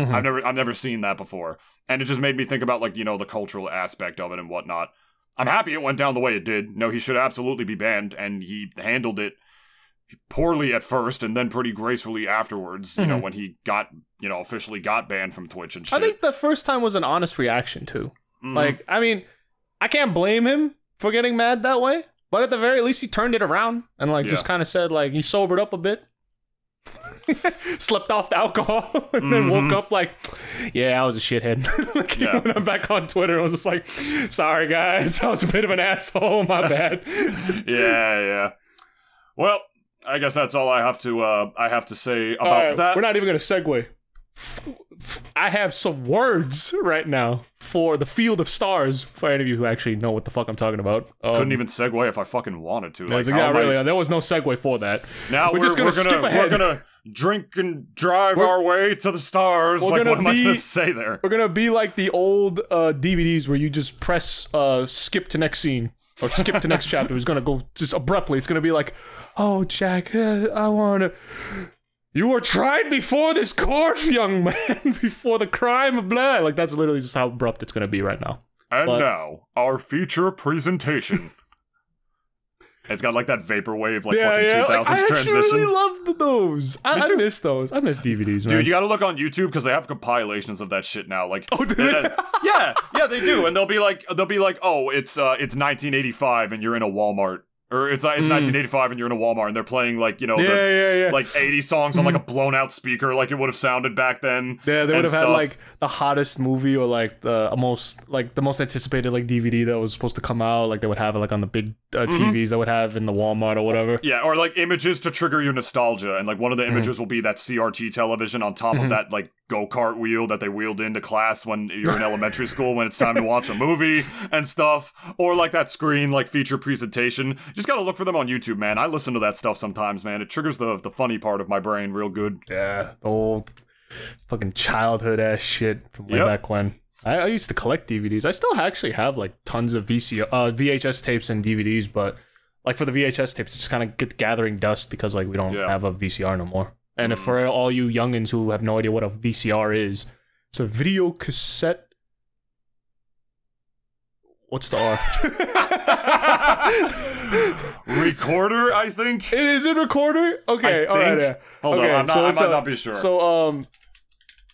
Mhm. I've never I've never seen that before. And it just made me think about like, you know, the cultural aspect of it and whatnot. I'm happy it went down the way it did. No, he should absolutely be banned, and he handled it poorly at first and then pretty gracefully afterwards, you know, Mhm. when he got, you know, officially got banned from Twitch and shit. I think the first time was an honest reaction too. Mhm. Like, I mean, I can't blame him for getting mad that way. But at the very least, he turned it around and like just kind of said like he sobered up a bit, slept off the alcohol, and then woke up like, yeah, I was a shithead. like, Mm-hmm. Yeah. when I'm back on Twitter, I was just like, sorry guys, I was a bit of an asshole. My bad. yeah, yeah. Well, I guess that's all I have to uh I have to say about right, that. We're not even gonna segue. I have some words right now for the Field of Stars. For any of you who actually know what the fuck I'm talking about, um, Couldn't even segue if I fucking wanted to. Like, yeah, am I- really. There was no segue for that. Now We're we're, just gonna we're skip gonna ahead. we're gonna drink and drive We're- our way to the stars. we're Like gonna what am I gonna say there? We're gonna be like the old uh, DVDs where you just press uh, skip to next scene or skip to next chapter. It's gonna go just abruptly. It's gonna be like, oh Jack, I wanna. You were tried before this court, young man, before the crime of blood. Like that's literally just how abrupt it's gonna be right now. And but- now our feature presentation. it's got like that vaporwave like fucking two like, thousands I actually really loved those. I, I miss those. I miss DVDs, man. Dude, you gotta look on YouTube because they have compilations of that shit now. Like, Oh, do they? then- yeah, yeah, they do, and they'll be like, they'll be like, oh, it's uh, it's 1985, and you're in a Walmart, or it's it's 1985, and you're in a Walmart, and they're playing like you know, Mm. yeah, the, yeah, yeah. like 80 songs on like a blown out speaker, like it would have sounded back then. Yeah, they would have had like the hottest movie or like the most like the most anticipated like DVD that was supposed to come out. Like they would have it like on the big uh, TVs that would have in the Walmart or whatever. Yeah, or like images to trigger your nostalgia, and like one of Mm-hmm. the images will be that CRT television on top of that like go kart wheel that they wheeled into class when you're in elementary school when it's time to watch a movie and stuff, or like that screen like feature presentation. You just gotta look for them on YouTube, man. I listen to that stuff sometimes, man. It triggers the the funny part of my brain real good. Yeah, the old fucking childhood ass shit from way Yep. back when. I, I used to collect DVDs. I still actually have like tons of VC uh, VHS tapes and DVDs, but like for the VHS tapes, it's just kind of get gathering dust because like we don't Yeah. have a VCR no more. And if for all you youngins who have no idea what a VCR is, it's a video cassette. What's the R? Recorder, I think. It is a recorder. Okay, I all right. think. Yeah. Hold on, I'm not- I might not be sure. So, um,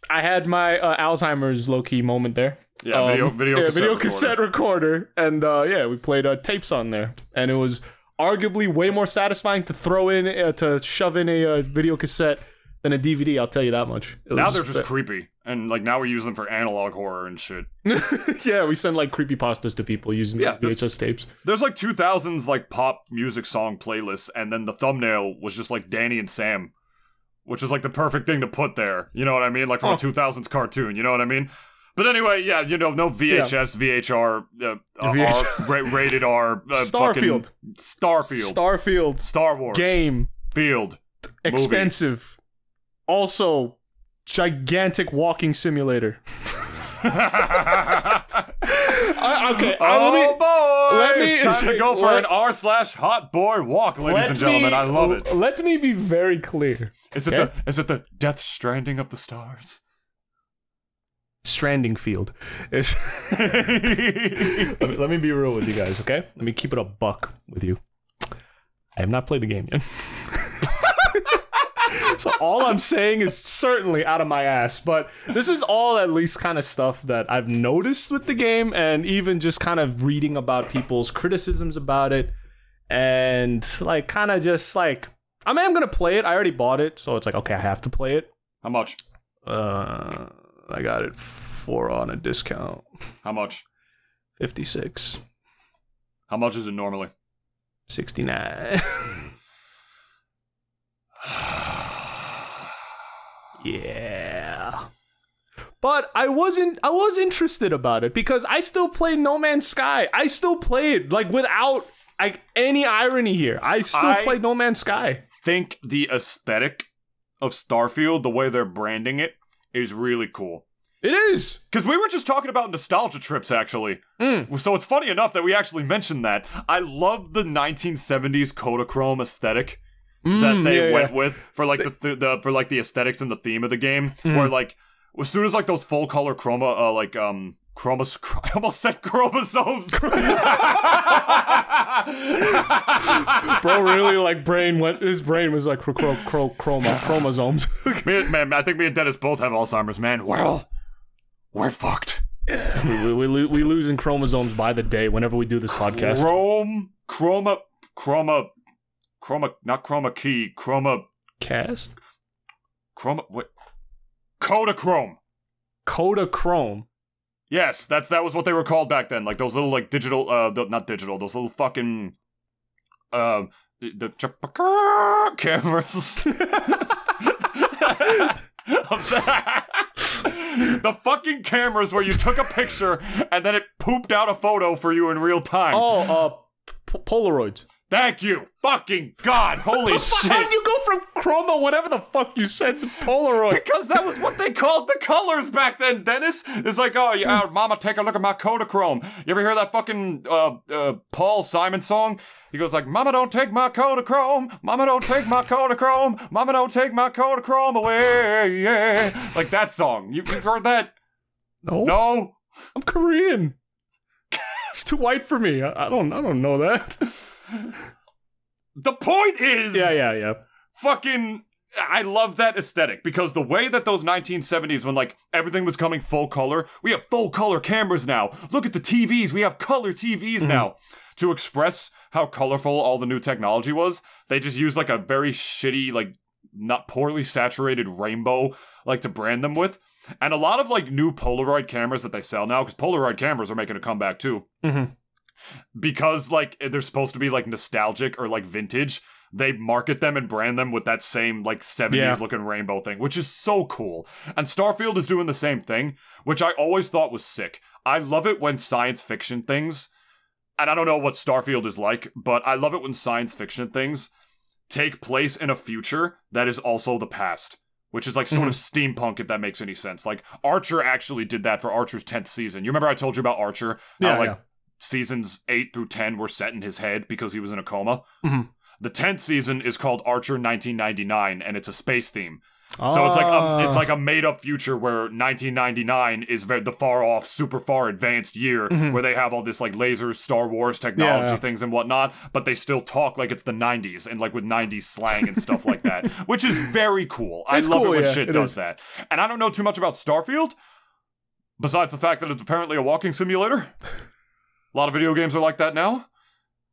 I had my uh, Alzheimer's low key moment there. Yeah, Um, video- video yeah, cassette video recorder. cassette recorder, and uh, yeah, we played uh, tapes on there, and it was arguably way more satisfying to throw in uh, to shove in a uh, video cassette than a DVD. I'll tell you that much. It Now they're just creepy, and like now we use them for analog horror and shit. yeah, we send like creepy pastas to people using Yeah, VHS tapes. There's like 2000s like pop music song playlists, and then the thumbnail was just like Danny and Sam, which was like the perfect thing to put there. You know what I mean? Like from Oh. a 2000s cartoon. You know what I mean? But anyway, yeah, you know, no VHS, VHR, uh, uh, R, rated R, uh, Starfield. Starfield, Starfield Star Wars, game Field. expensive. Also, gigantic walking simulator. I- okay, I- oh let me- boy! let me- it's time to go for let- an R slash hot boy walk, ladies and gentlemen. me- I love it. Let me be very clear. Is it Okay. the is it the Death Stranding of the stars? Stranding field let, me, let me be real with you guys, okay? Let me keep it a buck with you. I have not played the game yet. so all I'm saying is certainly out of my ass, but this is all at least kind of stuff that I've noticed with the game and even just kind of reading about people's criticisms about it and like kind of just like I mean I'm going to play it. I already bought it, so it's like okay, I have to play it. How much? Uh I got it for on a discount. How much? 56 How much is it normally? 69 yeah but i wasn't i was interested about it because i still play no man's sky i still play it like without like any irony here i still I- play no man's sky Think the aesthetic of Starfield, the way they're branding it, is really cool. it is Because we were just talking about nostalgia trips, actually. So it's funny enough that we actually mentioned that. I love the 1970s Kodachrome aesthetic that they yeah, yeah. went with for like the, the, the for like the aesthetics and the theme of the game. Where like as soon as like those full color chroma, uh, like um. Chromas- I almost said chromosomes. bro really like brain went his brain was like cro- cro- cro- chroma chromosomes me, man, I think me and Dennis both have Alzheimer's, man. Well, we're fucked. we, we, we, we losing chromosomes by the day whenever we do this podcast. Chrome, chroma, chroma, chroma, not chroma key, chroma, Cast? chroma, what? Kodachrome. Kodachrome. Yes, that's that was what they were called back then. Like those little like digital, uh, the, not digital, those little fucking, uh, the ch- cameras. The fucking cameras where you took a picture and then it pooped out a photo for you in real time. Oh, uh, p- Polaroids. Thank you, fucking god, holy How shit! did you go from chroma, whatever the fuck you said, to Polaroid? Because that was what they called the colors back then, Dennis. It's like, oh, yeah, mama, take a look at my Kodachrome. You ever hear that fucking uh, uh, Paul Simon song? He goes like, Mama, don't take my Kodachrome. Mama, don't take my Kodachrome. Mama, don't take my Kodachrome away. Yeah. Like that song. You, you've heard that? No, No? I'm Korean. It's too white for me. I, I don't. I don't know that. The point is. yeah, yeah, yeah. fucking I love that aesthetic because the way that those 1970s when like everything was coming full color, we have full color cameras now. Look at the TVs, we have color TVs mm-hmm. now. To express how colorful all the new technology was, they just used like a very shitty like not poorly saturated rainbow like to brand them with. And a lot of like new Polaroid cameras that they sell now cuz Polaroid cameras are making a comeback too Mhm. because like they're supposed to be like nostalgic or like vintage they market them and brand them with that same like 70s Yeah. looking rainbow thing which is so cool and starfield is doing the same thing which i always thought was sick i love it when science fiction things and i don't know what starfield is like but i love it when science fiction things take place in a future that is also the past which is like sort of steampunk if that makes any sense like archer actually did that for archer's 10th season you remember i told you about archer How, Yeah, like yeah. seasons 8 through 10 were set in his head because he was in a coma. Mhm. The 10th season is called Archer 1999 and it's a space theme. So it's like a, it's Ah. like a made up future where 1999 is very, the far off, super far advanced year Mhm. where they have all this like lasers, Star Wars technology Yeah. things and whatnot, but they still talk like it's the 90s and like with 90s slang and stuff like that, which is very cool. I love cool, it when yeah, shit it does is. that. And I don't know too much about Starfield, besides the fact that it's apparently a walking simulator. A lot of video games are like that now.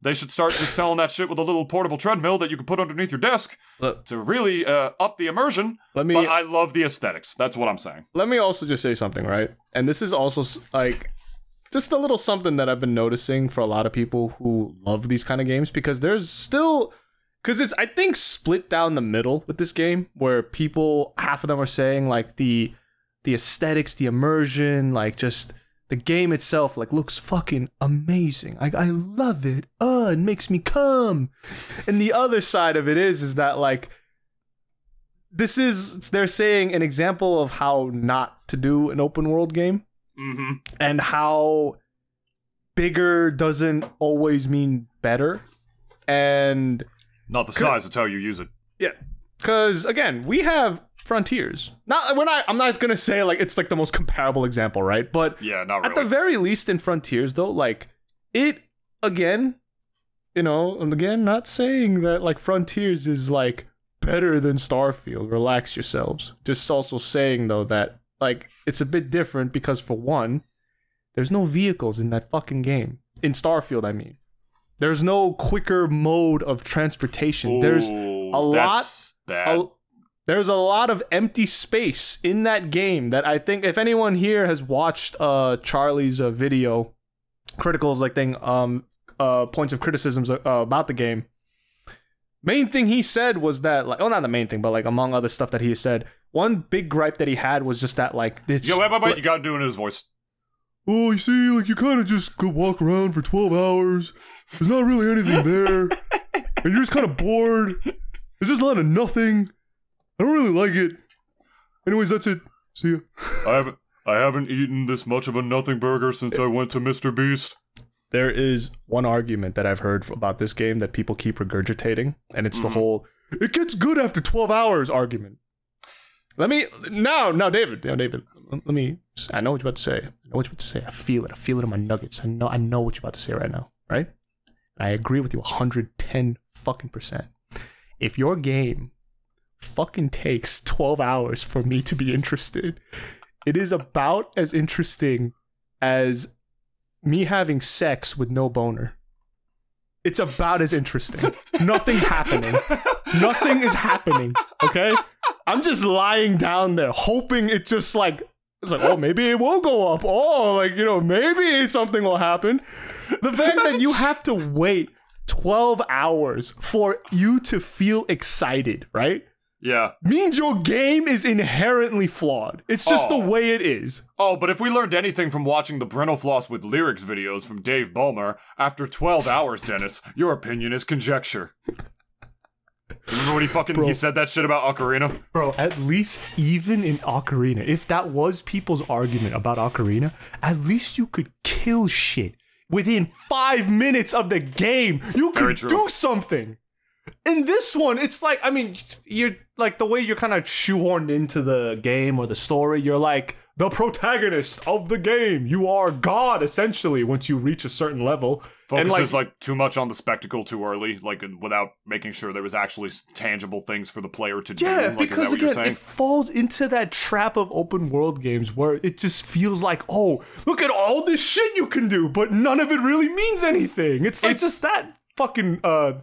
They should start just selling that shit with a little portable treadmill that you can put underneath your desk Look. to really uh, up the immersion. Let me But I love the aesthetics. That's what I'm saying. let me also just say something, right? And this is also like just a little something that I've been noticing for a lot of people who love these kind of games because there's still because it's I think split down the middle with this game where people half of them are saying like the the aesthetics, the immersion, like just the game itself like looks fucking amazing. I I love it. Uh, it makes me come. And the other side of it is is that like this is they're saying an example of how not to do an open world game Mm-hmm. and how bigger doesn't always mean better and Not the size, it's how you use it. yeah because again we have frontiers. Not we're not i'm not gonna say like it's like the most comparable example right? But Yeah, not at the very least in frontiers though like it again you know and again not saying that like frontiers is like better than starfield. Relax yourselves. Just also saying though that like it's a bit different because for one there's no vehicles in that fucking game. In starfield i mean. There's no quicker mode of transportation. There's Ooh, a lot- that's bad. a, there's a lot of empty space in that game that I think if anyone here has watched uh Charlie's uh, video criticals like thing um uh points of criticisms uh, about the game main thing he said was that like oh not the main thing but like among other stuff that he said one big gripe that he had was just that like this Yo, wait, wait, wait, you gotta do it in his voice. Oh, you see, like you kind of just go walk around for 12 hours. There's not really anything there. and you're just kind of bored. It's just a lot of nothing. I don't really like it. Anyways, that's it. See ya. I haven't I haven't eaten this much of a nothing burger since I went to Mr. Beast. There is one argument that I've heard about this game that people keep regurgitating, and it's the mm-hmm. whole "it gets good after 12 hours" argument. Let me no, no, David, no, David. Let me. I know what you're about to say. I know what you're about to say. I feel it. I feel it in my nuggets. I know. I know what you're about to say right now. Right? And I agree with you 110 fucking percent. If your game fucking takes 12 hours for me to be interested, it is about as interesting as me having sex with no boner. It's about as interesting. Nothing's happening. Nothing is happening. Okay? I'm just lying down there, hoping it just like it's like, oh, maybe it will go up. Oh, like, you know, maybe something will happen. The fact that you have to wait 12 hours for you to feel excited, right? Yeah. Means your game is inherently flawed. It's just the Oh. way it is. Oh, but if we learned anything from watching the Brentalfloss with lyrics videos from Dave Ballmer, after 12 hours, Dennis, your opinion is conjecture. Remember when he fucking Bro. he said that shit about Ocarina? Bro, at least even in Ocarina, if that was people's argument about Ocarina, at least you could kill shit within five minutes of the game. You could do something. In this one, it's like, I mean, you're like the way you're kind of shoehorned into the game or the story, you're like the protagonist of the game. You are God, essentially, once you reach a certain level. and Focuses like, too much on the spectacle too early, like without making sure there was actually tangible things for the player to do. Yeah, Like, because that what you're again, it falls into that trap of open world games where it just feels like, oh, look at all this shit you can do, but none of it really means anything. It's like It's- just that fucking uh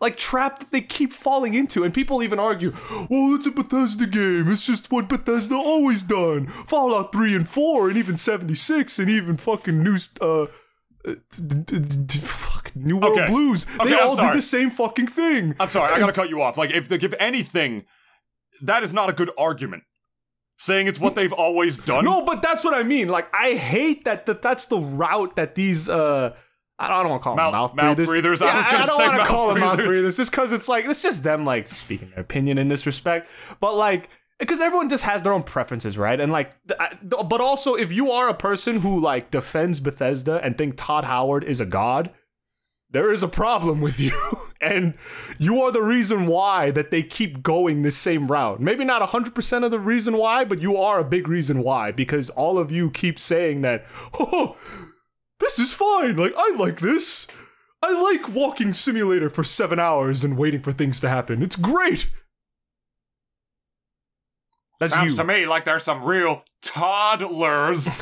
like trap that they keep falling into, and people even argue, "Well, it's a Bethesda game. It's just what Bethesda always done. Fallout three and four, and even seventy six, and even fucking new uh, uh, fuck, New World Okay. Blues. They I'm all did the same fucking thing. I'm sorry, I gotta cut you off. Like, if they give anything, that is not a good argument. Saying it's what they've always done. No, but that's what I mean. Like, I hate that, that that's the route that these uh I don't want to call them Mouth- mouth, mouth breathers. breathers. I Yeah, was gonna don't wanna mouth call them mouth breathers. just because it's like it's just them like speaking their opinion in this respect. But like because everyone just has their own preferences, right? And like, I- but also if you are a person who like defends Bethesda and think Todd Howard is a god, there is a problem with you. and you are the reason why that they keep going this same route. Maybe not 100% of the reason why, but you are a big reason why because all of you keep saying that, oh, this is fine. Like, I like this. I like walking simulator for seven hours and waiting for things to happen. It's great. That's Sounds you. to me like there's some real toddlers.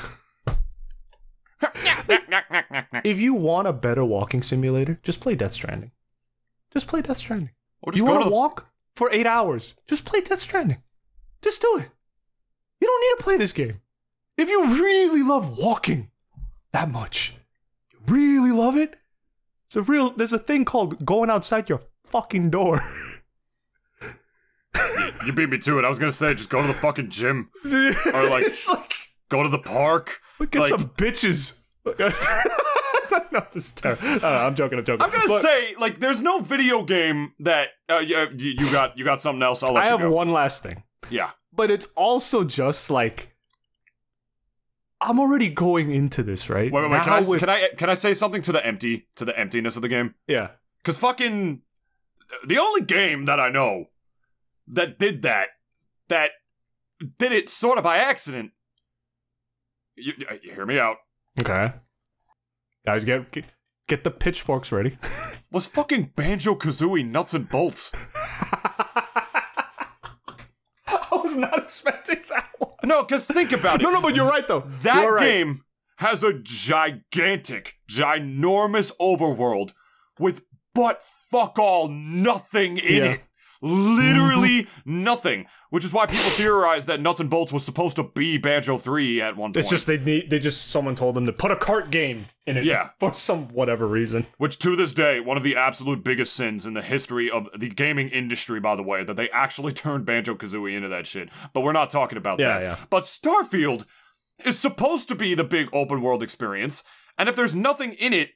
If you want a better walking simulator, just play Death Stranding. Just play Death Stranding. You want to to the walk for eight hours? Just play Death Stranding. Just do it. You don't need to play this game. If you really love walking that much, you really love it. It's a real. There's a thing called going outside your fucking door. You beat me to it. I was gonna say just go to the fucking gym. Or, like- like Go to the park. look at like- some bitches. no, this is terrible. I'm joking. I'm joking. I'm gonna But say like there's no video game that uh, you, you got you got something else. I'll let I you have go. one last thing. Yeah. but it's also just like I'm already going into this, right? Wait, wait, wait. Can I, with- can I can I say something to the empty to the emptiness of the game? yeah. Because fucking the only game that I know that did that that did it sort of by accident. You, you hear me out. Okay. Guys, get get, get the pitchforks ready. Was fucking Banjo Kazooie nuts and bolts? I was not expecting that one. No, because think about it. No, no, but you're right though. That right. game has a gigantic, ginormous overworld with but fuck all nothing in Yeah. it. Literally mm-hmm. nothing. Which is why people theorize that Nuts and Bolts was supposed to be Banjo 3 at one point. It's just they need they just someone told them to put a cart game in it. Yeah. For some whatever reason. Which to this day, one of the absolute biggest sins in the history of the gaming industry, by the way, that they actually turned Banjo Kazooie into that shit. But we're not talking about Yeah, that. yeah. But Starfield is supposed to be the big open world experience, and if there's nothing in it,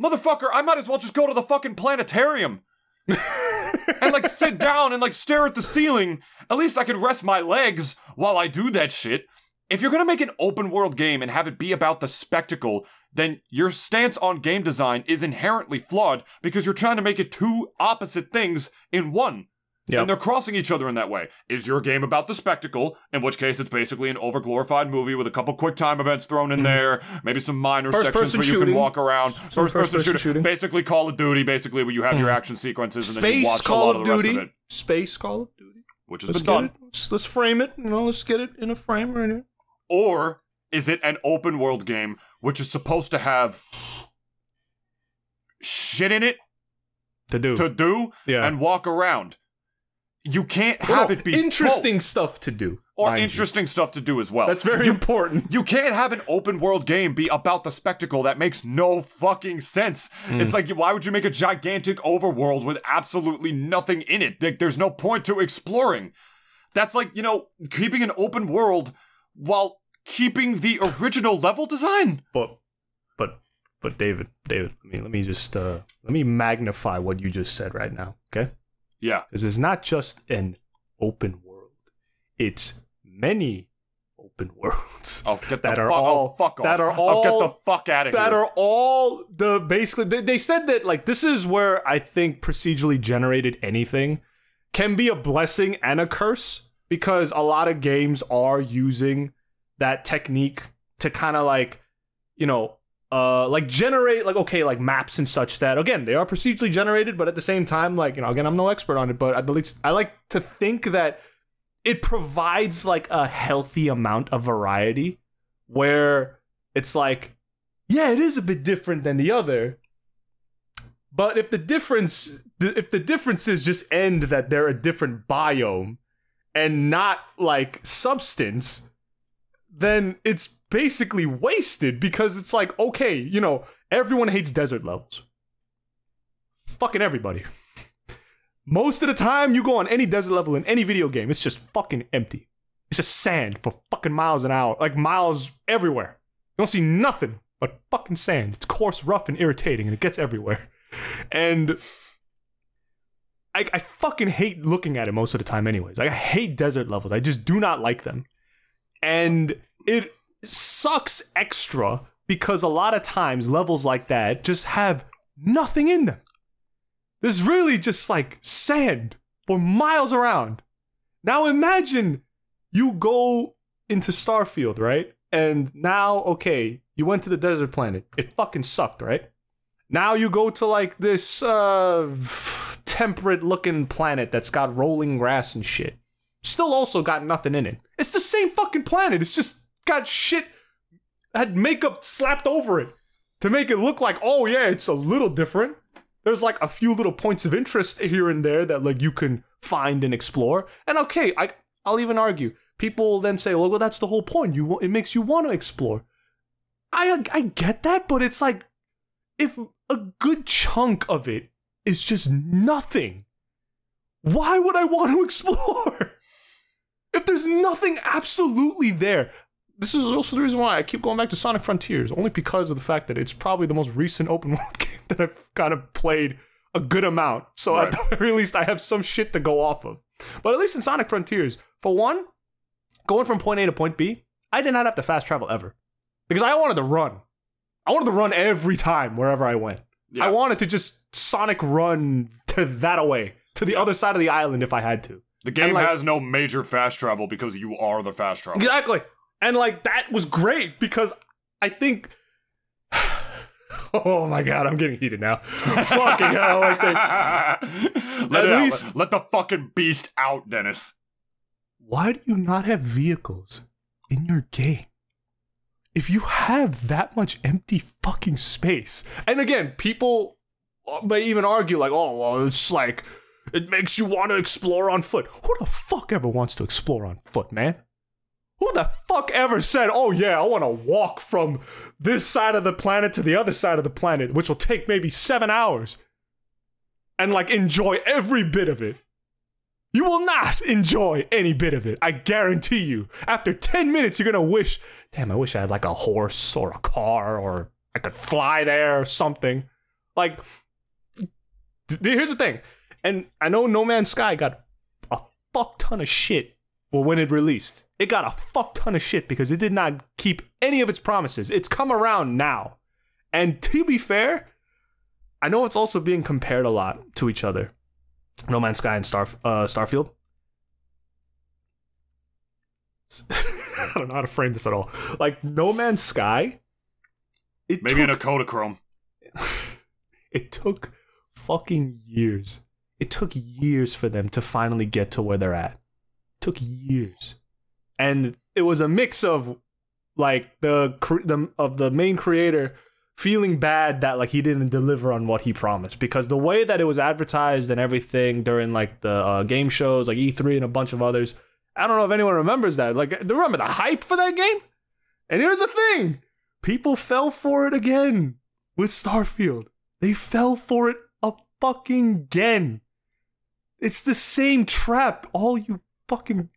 motherfucker, I might as well just go to the fucking planetarium. and like sit down and like stare at the ceiling. At least I can rest my legs while I do that shit. If you're gonna make an open world game and have it be about the spectacle, then your stance on game design is inherently flawed because you're trying to make it two opposite things in one. Yep. And they're crossing each other in that way. Is your game about the spectacle, in which case it's basically an overglorified movie with a couple quick time events thrown in there, maybe some minor Mm-hmm. First sections person where you shooting. can walk around. Some First person first-person shooting. shooting. Basically Call of Duty, basically where you have your action sequences and then you Space watch a Call lot of the rest of it. Space Call of Duty. Which has Let's been done. it. Let's, let's frame it. You know, let's get it in a frame right here. Or is it an open world game which is supposed to have shit in it To do. to do Yeah. and walk around? You can't have it be interesting both. stuff to do. or mind you. interesting stuff to do as well. That's very You- important. You can't have an open world game be about the spectacle that makes no fucking sense. Hmm. It's like, why would you make a gigantic overworld with absolutely nothing in it? Like, there's no point to exploring. That's like, you know, keeping an open world while keeping the original level design. But but but David, David, let me let me just uh let me magnify what you just said right now, okay? Yeah. Because it's not just an open world; it's many open worlds Oh, get That the are fuck, oh, all- oh, fuck off. that are Oh, get all- the fuck out of here. that are all the basically. They, they said that like this is where I think procedurally generated anything can be a blessing and a curse because a lot of games are using that technique to kind of like you know uh like generate like okay like maps and such that again they are procedurally generated but at the same time like you know again I'm no expert on it but I believe I like to think that it provides like a healthy amount of variety where it's like yeah it is a bit different than the other but if the difference if the differences just end that they're a different biome and not like substance then it's basically wasted because it's like, okay, you know, everyone hates desert levels. Fucking everybody. Most of the time, you go on any desert level in any video game, it's just fucking empty. It's just sand for fucking miles an hour, like miles everywhere. You don't see nothing but fucking sand. It's coarse, rough, and irritating, and it gets everywhere. And I, I fucking hate looking at it most of the time, anyways. Like, I hate desert levels. I just do not like them. And it sucks extra because a lot of times levels like that just have nothing in them. There's really just like sand for miles around. Now imagine you go into Starfield, right? And now, okay, you went to the desert planet. It fucking sucked, right? Now you go to like this uh temperate looking planet that's got rolling grass and shit. Still also got nothing in it. It's the same fucking planet. It's just got shit had makeup slapped over it to make it look like, oh yeah, it's a little different. There's like a few little points of interest here and there that like you can find and explore. And okay, I I'll even argue. People will then say, well, well, that's the whole point. You it makes you want to explore. I I get that, but it's like if a good chunk of it is just nothing, why would I want to explore? if there's nothing absolutely there, this is also the reason why I keep going back to Sonic Frontiers, only because of the fact that it's probably the most recent open world game that I've kind of played a good amount. So Right. at the very least, I have some shit to go off of. But at least in Sonic Frontiers, for one, going from point A to point B, I did not have to fast travel ever because I wanted to run. I wanted to run every time wherever I went. Yeah. I wanted to just Sonic run to that away to the other side of the island if I had to. The game like- has no major fast travel because you are the fast travel. Exactly. And like that was great because I think Oh my god, I'm getting heated now. Fucking hell, I think. let At least- out. Let, let the fucking beast out, Dennis. Why do you not have vehicles in your game? If you have that much empty fucking space. And again, people may even argue like, "Oh, well, it's like it makes you want to explore on foot." Who the fuck ever wants to explore on foot, man? Who the fuck ever said, "Oh yeah, I want to walk from this side of the planet to the other side of the planet, which will take maybe 7 hours." And like enjoy every bit of it. You will not enjoy any bit of it. I guarantee you. After 10 minutes, you're gonna wish, damn, I wish I had like a horse or a car or I could fly there or something. Like, here's the thing. And I know No Man's Sky got a fuck ton of shit when it released. It got a fuck ton of shit because it did not keep any of its promises. It's come around now. And to be fair, I know it's also being compared a lot to each other. No Man's Sky and Star uh, Starfield. I don't know how to frame this at all. Like No Man's Sky, it Maybe in took, a Kodachrome. it took fucking years. It took years for them to finally get to where they're at. took years, and it was a mix of like the the of the main creator feeling bad that like he didn't deliver on what he promised. Because the way that it was advertised and everything during like the uh, game shows like E3 and a bunch of others I don't know if anyone remembers that. Like remember the hype for that game? And here's the thing. People fell for it again with Starfield. They fell for it a fucking again it's the same trap all you fucking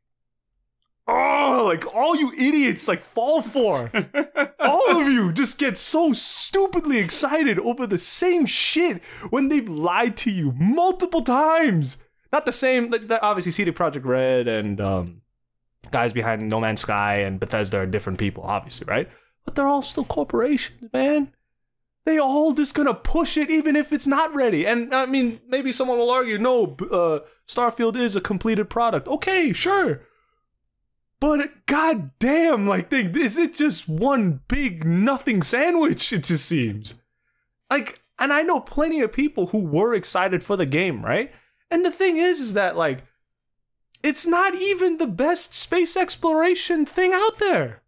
oh like all you idiots like fall for all of you just get so stupidly excited over the same shit when they've lied to you multiple times. Not the same. Like, obviously, CD Projekt Red and um, guys behind No Man's Sky and Bethesda are different people, obviously, right? But they're all still corporations, man. They all just gonna push it even if it's not ready. And I mean, maybe someone will argue, no, uh, Starfield is a completed product. Okay, sure. But god damn, like, they, is it just one big nothing sandwich? It just seems. Like, and I know plenty of people who were excited for the game, right? And the thing is, is that, like, it's not even the best space exploration thing out there.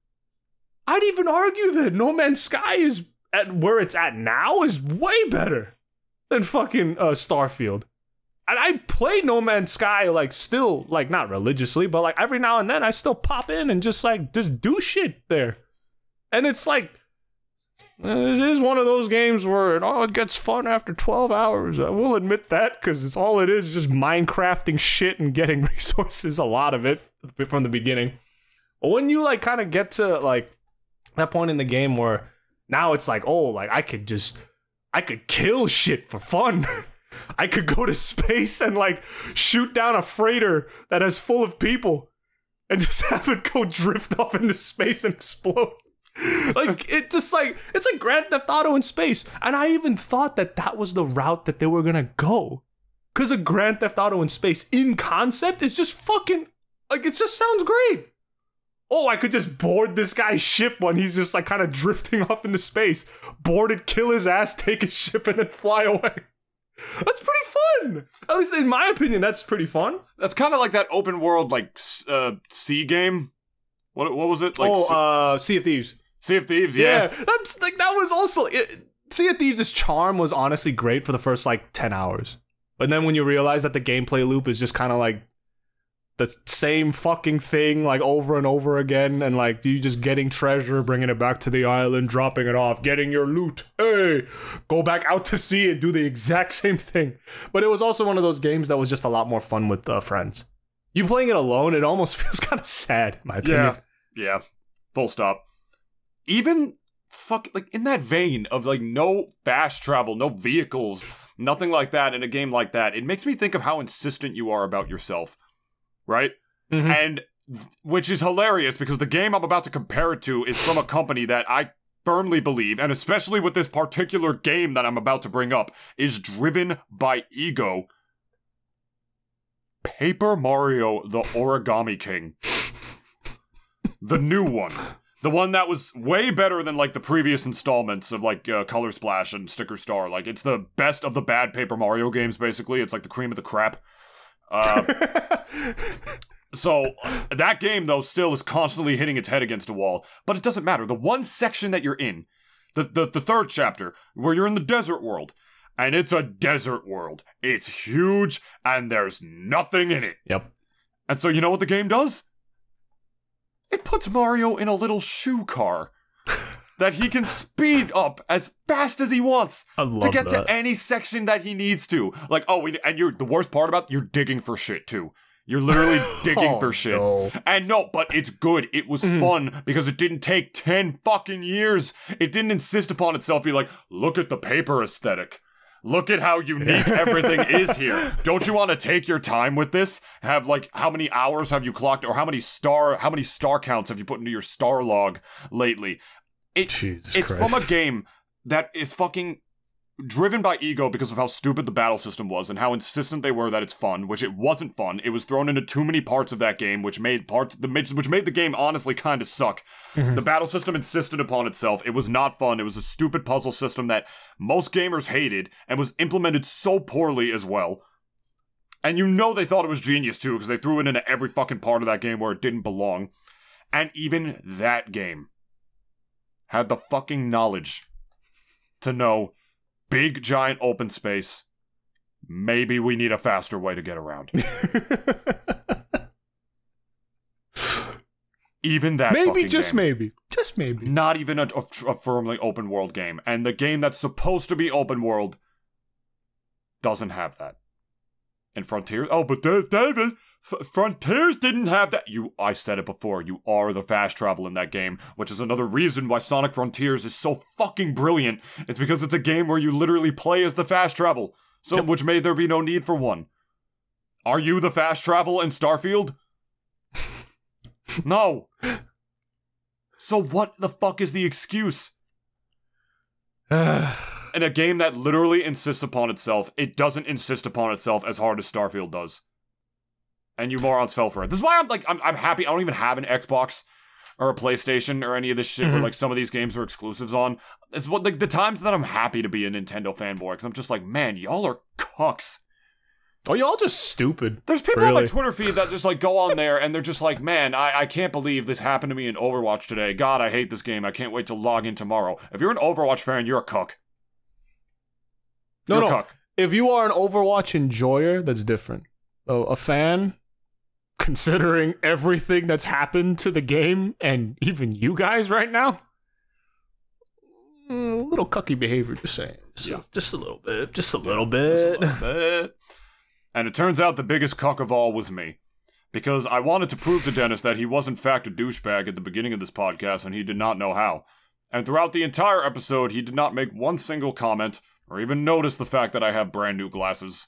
I'd even argue that No Man's Sky is at where it's at now is way better than fucking uh, Starfield. And I play No Man's Sky like still like not religiously, but like every now and then I still pop in and just like just do shit there. And it's like this is one of those games where it all it gets fun after 12 hours. I will admit that because it's all it is just Minecrafting shit and getting resources, a lot of it from the beginning. But when you like kind of get to like that point in the game where now it's like, oh, like I could just I could kill shit for fun. I could go to space and like shoot down a freighter that is full of people and just have it go drift off into space and explode. like it just like it's like Grand Theft Auto in space, and I even thought that that was the route that they were gonna go, because a Grand Theft Auto in space in concept is just fucking like it just sounds great. Oh, I could just board this guy's ship when he's just like kind of drifting off into space, board it, kill his ass, take his ship, and then fly away. That's pretty fun. At least in my opinion, that's pretty fun. That's kind of like that open world like uh, sea game. What what was it? Like oh, Sea- uh, Sea of Thieves. Sea of Thieves. Yeah, Yeah. that's like that was also it, Sea of Thieves' charm was honestly great for the first like ten hours, but then when you realize that the gameplay loop is just kind of like the same fucking thing like over and over again, and like you just getting treasure, bringing it back to the island, dropping it off, getting your loot. Hey, go back out to sea and do the exact same thing. But it was also one of those games that was just a lot more fun with uh, friends. You playing it alone, it almost feels kind of sad, my opinion. Yeah. Yeah. Full stop. Even fuck like in that vein of like no fast travel, no vehicles, nothing like that in a game like that, it makes me think of how insistent you are about yourself. Right? Mhm. And which is hilarious because the game I'm about to compare it to is from a company that I firmly believe, and especially with this particular game that I'm about to bring up, is driven by ego. Paper Mario the Origami King. the new one. The one that was way better than like the previous installments of like uh, Color Splash and Sticker Star. Like it's the best of the bad Paper Mario games basically. It's like the cream of the crap. Uh, so that game though still is constantly hitting its head against a wall, but it doesn't matter. The one section that you're in, the the, the third chapter where you're in the desert world, and it's a desert world. It's huge and there's nothing in it. Yep. And so you know what the game does? It puts Mario in a little shoe car that he can speed up as fast as he wants to get that. to any section that he needs to. Like, oh, and you're the worst part about you're digging for shit too. You're literally digging Oh, for shit. no. And no, but it's good. It was mm-hmm. fun because it didn't take 10 fucking years. It didn't insist upon itself be like, look at the paper aesthetic. Look at how unique everything is here. Don't you want to take your time with this? Have like how many hours have you clocked or how many star how many star counts have you put into your star log lately? It Jesus it's Christ. from a game that is fucking driven by ego because of how stupid the battle system was and how insistent they were that it's fun, which it wasn't fun. It was thrown into too many parts of that game, which made parts the which made the game honestly kind of suck. Mm-hmm. The battle system insisted upon itself. It was not fun. It was a stupid puzzle system that most gamers hated and was implemented so poorly as well. And you know they thought it was genius too because they threw it into every fucking part of that game where it didn't belong. And even that game had the fucking knowledge to know big giant open space, maybe we need a faster way to get around. Even that maybe, just game. maybe, just maybe. Not even a, a, a firmly open world game. And the game that's supposed to be open world doesn't have that. And frontier oh, but David, F- Frontiers didn't have that. You, I said it before. You are the fast travel in that game, which is another reason why Sonic Frontiers is so fucking brilliant. It's because it's a game where you literally play as the fast travel, so which made there be no need for one. Are you the fast travel in Starfield? no. So what the fuck is the excuse? In a game that literally insists upon itself, it doesn't insist upon itself as hard as Starfield does. And you morons fell for it. This is why I'm like I'm, I'm happy I don't even have an Xbox or a PlayStation or any of this shit where Mhm. like some of these games are exclusives on. It's what like the times that I'm happy to be a Nintendo fanboy because I'm just like, man, y'all are cucks. oh, y'all just stupid. There's people on my Twitter feed that just like go on there and they're just like, man, I, I can't believe this happened to me in Overwatch today. God, I hate this game. I can't wait to log in tomorrow. If you're an Overwatch fan, you're a cuck. No, You're a no. cuck. If you are an Overwatch enjoyer, that's different. A, a fan, considering everything that's happened to the game and even you guys right now, mm, a little cucky behavior. Just saying. Just, Yeah. just a little bit. Just a little bit. And it turns out the biggest cuck of all was me. Because I wanted to prove to Dennis that he was in fact a douchebag at the beginning of this podcast and he did not know how. And throughout the entire episode, he did not make one single comment or even notice the fact that I have brand new glasses.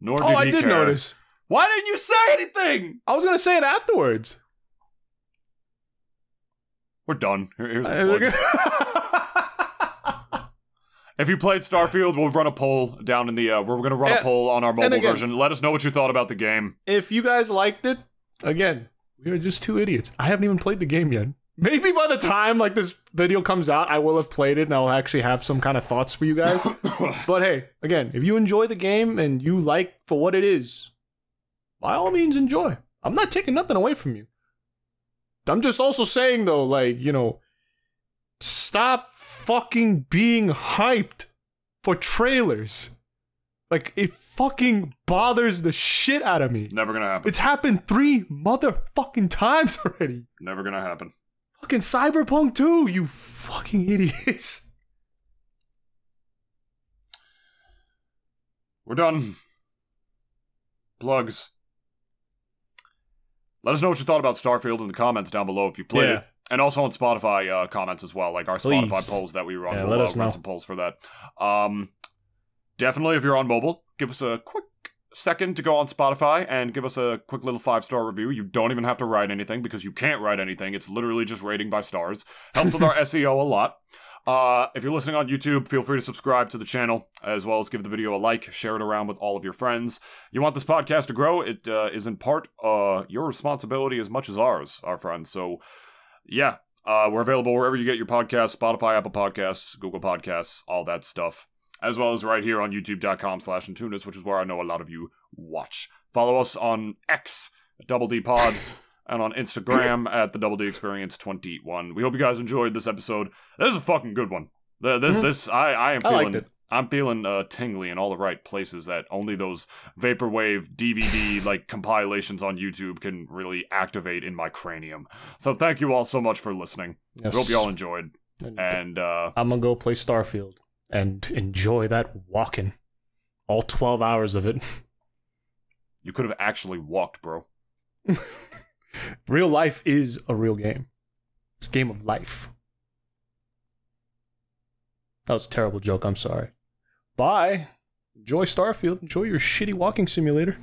Nor did oh, he I did care. notice. Why didn't you say anything? I was gonna say it afterwards. We're done. Here- Here's the plugs. If you played Starfield, we'll run a poll down in the. Uh, we're gonna run a Yeah, poll on our mobile again- version. Let us know what you thought about the game. if you guys liked it, again, we are just two idiots. I haven't even played the game yet. Maybe by the time like this video comes out, I will have played it and I'll actually have some kind of thoughts for you guys. but hey, again, if you enjoy the game and you like for what it is, by all means enjoy. I'm not taking nothing away from you. I'm just also saying though, like, you know, stop fucking being hyped for trailers. Like it fucking bothers the shit out of me. Never gonna happen. It's happened three motherfucking times already. Never gonna happen. Fucking Cyberpunk 2, you fucking idiots. We're done. Plugs. Let us know what you thought about Starfield in the comments down below if you played Yeah. it. And also on Spotify uh, comments as well, like our Please. Spotify polls that we run. Yeah, we'll let uh, us run know. some polls for that. Um, definitely, if you're on mobile, give us a quick second to go on Spotify and give us a quick little five star review. You don't even have to write anything because you can't write anything. It's literally just rating by stars. Helps with our SEO a lot. Uh, if you're listening on YouTube, feel free to subscribe to the channel as well as give the video a like, share it around with all of your friends. You want this podcast to grow? It uh, is in part uh, your responsibility as much as ours, our friends. So, yeah, uh, we're available wherever you get your podcasts Spotify, Apple Podcasts, Google Podcasts, all that stuff. As well as right here on youtube.com slash Nintoonist, which is where I know a lot of you watch. Follow us on X, Double D Pod, and on Instagram at the Double D Experience 21. We hope you guys enjoyed this episode. This is a fucking good one. Th- This, Mhm. this, I, I am I liked feeling, it. I'm feeling uh, tingly in all the right places that only those vaporwave DVD like compilations on YouTube can really activate in my cranium. So thank you all so much for listening. Yes. Hope you all enjoyed. And And uh, I'm gonna go play Starfield and enjoy that walking. All 12 hours of it. you could have actually walked, bro. real life is a real game. It's game of life. That was a terrible joke. I'm sorry. Bye. Enjoy Starfield. Enjoy your shitty walking simulator.